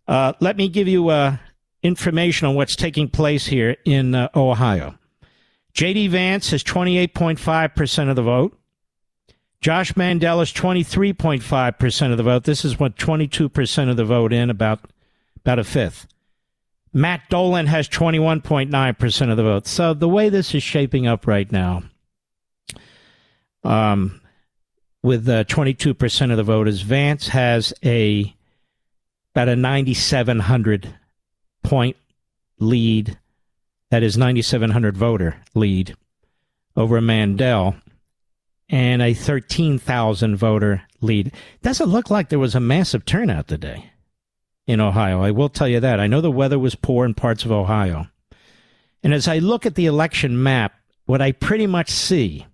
Speaker 1: Uh, let me give you uh, information on what's taking place here in uh, Ohio. J.D. Vance has 28.5 percent of the vote. Josh Mandel is 23.5% of the vote. This is what 22% of the vote in, about, about a fifth. Matt Dolan has 21.9% of the vote. So the way this is shaping up right now, um, with uh, 22% of the voters, Vance has a about a 9,700 point lead. That is 9,700 voter lead over Mandel and a 13,000 voter lead. Doesn't look like there was a massive turnout today in Ohio. I will tell you that. I know the weather was poor in parts of Ohio. And as I look at the election map, what I pretty much see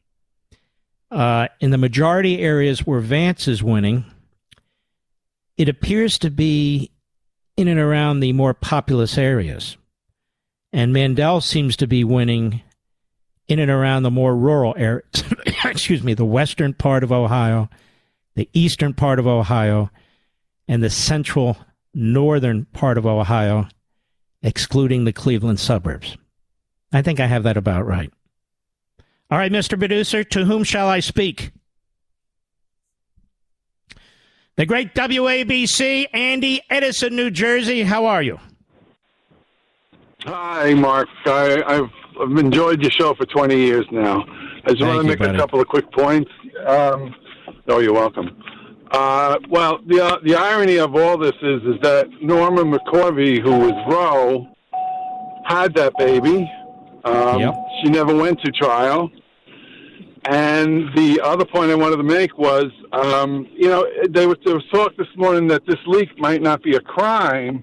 Speaker 1: uh, in the majority areas where Vance is winning, it appears to be in and around the more populous areas. And Mandel seems to be winning in and around the more rural areas. Excuse me, the western part of Ohio, the eastern part of Ohio, and the central northern part of Ohio, excluding the Cleveland suburbs. I think I have that about right. All right, Mr. Producer, to whom shall I speak? The great WABC, Andy Edison, New Jersey. How are you?
Speaker 11: Hi, Mark. I, have I've enjoyed your show for 20 years now. I just Thank want to make buddy. a couple of quick points. Um, oh, you're welcome. Uh, well, the uh, the irony of all this is is that Norma McCorvey, who was Roe, had that baby. Um, yep. She never went to trial. And the other point I wanted to make was, um, you know, there was, there was talk this morning that this leak might not be a crime,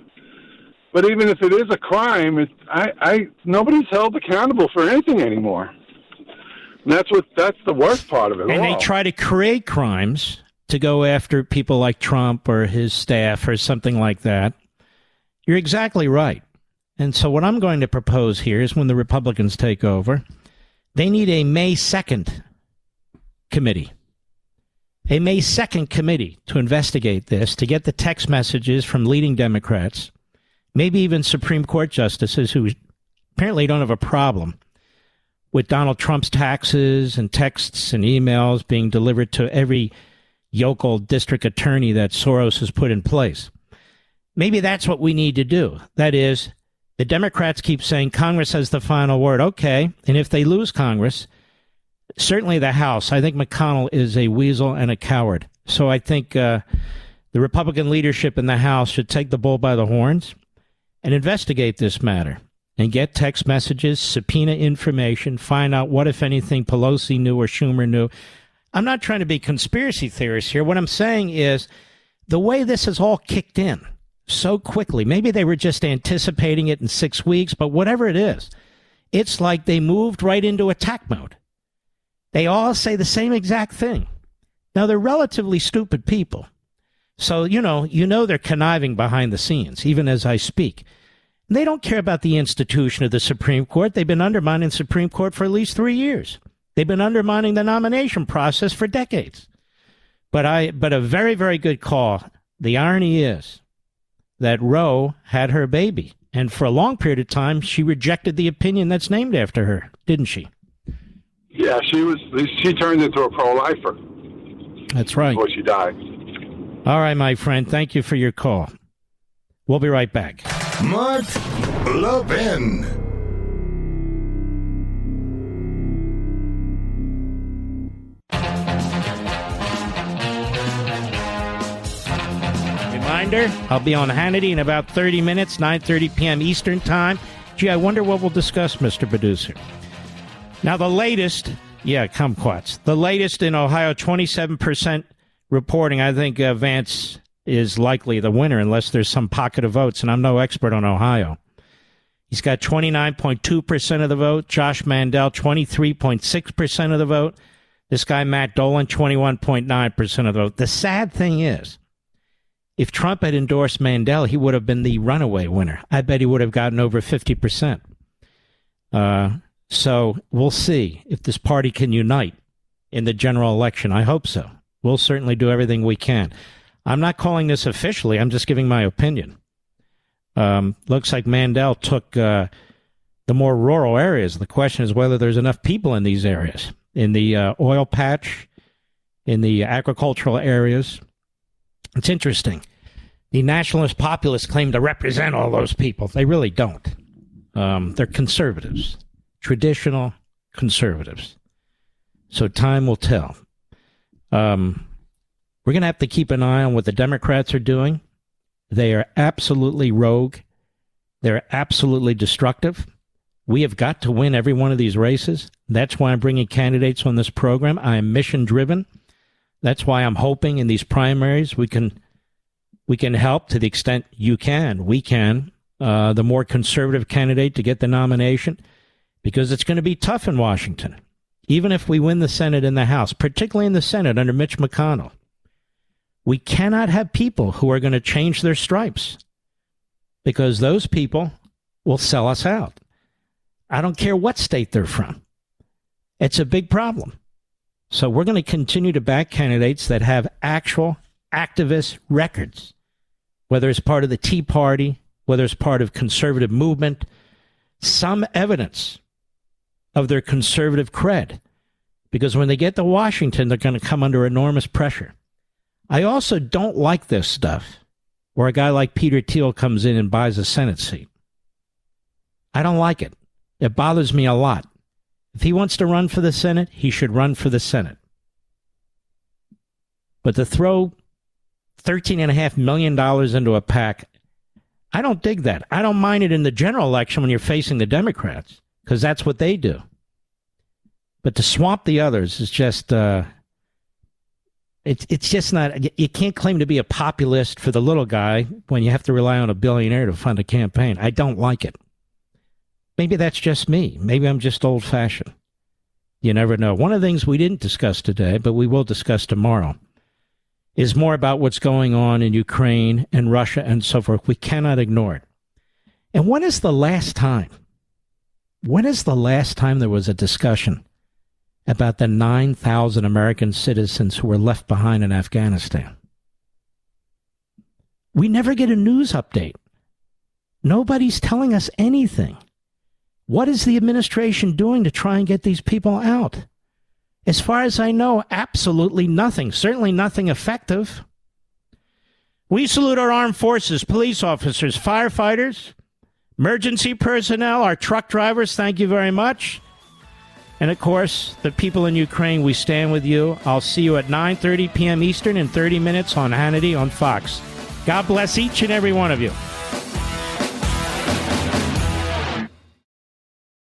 Speaker 11: but even if it is a crime, it, I, I nobody's held accountable for anything anymore. And that's what that's the worst part of it.
Speaker 1: And
Speaker 11: all.
Speaker 1: they try to create crimes to go after people like Trump or his staff or something like that. You're exactly right. And so, what I'm going to propose here is when the Republicans take over, they need a May 2nd committee. A May 2nd committee to investigate this, to get the text messages from leading Democrats, maybe even Supreme Court justices who apparently don't have a problem with Donald Trump's taxes and texts and emails being delivered to every yokel district attorney that Soros has put in place. Maybe that's what we need to do. That is, the Democrats keep saying Congress has the final word. Okay. And if they lose Congress, certainly the House, I think McConnell is a weasel and a coward. So I think uh, the Republican leadership in the House should take the bull by the horns and investigate this matter and get text messages, subpoena information, find out what, if anything, Pelosi knew or Schumer knew. I'm not trying to be conspiracy theorist here. What I'm saying is the way this has all kicked in so quickly. Maybe they were just anticipating it in six weeks, but whatever it is, it's like they moved right into attack mode. They all say the same exact thing. Now, they're relatively stupid people. So, you know, you know they're conniving behind the scenes, even as I speak. They don't care about the institution of the Supreme Court. They've been undermining the Supreme Court for at least three years. They've been undermining the nomination process for decades. But I but a very, very good call. The irony is that Roe had her baby. And for a long period of time, she rejected the opinion that's named after her, didn't she?
Speaker 11: Yeah, she was. She turned into a pro-lifer.
Speaker 1: That's right.
Speaker 11: Before she died.
Speaker 1: All right, my friend. Thank you for your call. We'll be right back.
Speaker 2: Mark Levin.
Speaker 1: Reminder, I'll be on Hannity in about 30 minutes, 9.30 p.m. Eastern Time. Gee, I wonder what we'll discuss, Mr. Producer. Now, the latest, yeah, kumquats. The latest in Ohio, 27% reporting. I think uh, Vance is likely the winner unless there's some pocket of votes, and I'm no expert on Ohio. He's got 29.2% of the vote. Josh Mandel, 23.6% of the vote. This guy, Matt Dolan, 21.9% of the vote. The sad thing is, if Trump had endorsed Mandel, he would have been the runaway winner. I bet he would have gotten over 50%. Uh, so we'll see if this party can unite in the general election. I hope so. We'll certainly do everything we can. I'm not calling this officially. I'm just giving my opinion. Um, looks like Mandel took uh, the more rural areas. The question is whether there's enough people in these areas, in the uh, oil patch, in the agricultural areas. It's interesting. The nationalist populists claim to represent all those people. They really don't. Um, they're conservatives traditional conservatives. So time will tell. Um, we're going to have to keep an eye on what the Democrats are doing. They are absolutely rogue. They're absolutely destructive. We have got to win every one of these races. That's why I'm bringing candidates on this program. I am mission driven. That's why I'm hoping in these primaries we can we can help to the extent you can. We can. Uh, the more conservative candidate to get the nomination because it's going to be tough in Washington, even if we win the Senate and the House, particularly in the Senate under Mitch McConnell. We cannot have people who are going to change their stripes because those people will sell us out. I don't care what state they're from. It's a big problem. So we're going to continue to back candidates that have actual activist records, whether it's part of the Tea Party, whether it's part of conservative movement, some evidence of their conservative cred. Because when they get to Washington, they're going to come under enormous pressure. I also don't like this stuff where a guy like Peter Thiel comes in and buys a Senate seat. I don't like it. It bothers me a lot. If he wants to run for the Senate, he should run for the Senate. But to throw $13.5 million into a PAC, I don't dig that. I don't mind it in the general election when you're facing the Democrats, because that's what they do. But to swamp the others is just, uh, it's it's just not. You can't claim to be a populist for the little guy when you have to rely on a billionaire to fund a campaign. I don't like it. Maybe that's just me. Maybe I'm just old fashioned. You never know. One of the things we didn't discuss today, but we will discuss tomorrow, is more about what's going on in Ukraine and Russia and so forth. We cannot ignore it. And when is the last time? When is the last time there was a discussion about the 9,000 American citizens who were left behind in Afghanistan. We never get a news update. Nobody's telling us anything. What is the administration doing to try and get these people out? As far as I know, absolutely nothing. Certainly nothing effective. We salute our armed forces, police officers, firefighters, emergency personnel, our truck drivers. Thank you very much. And of course, the people in Ukraine, we stand with you. I'll see you at 9:30 p.m. Eastern in 30 minutes on Hannity on Fox. God bless each and every one of you.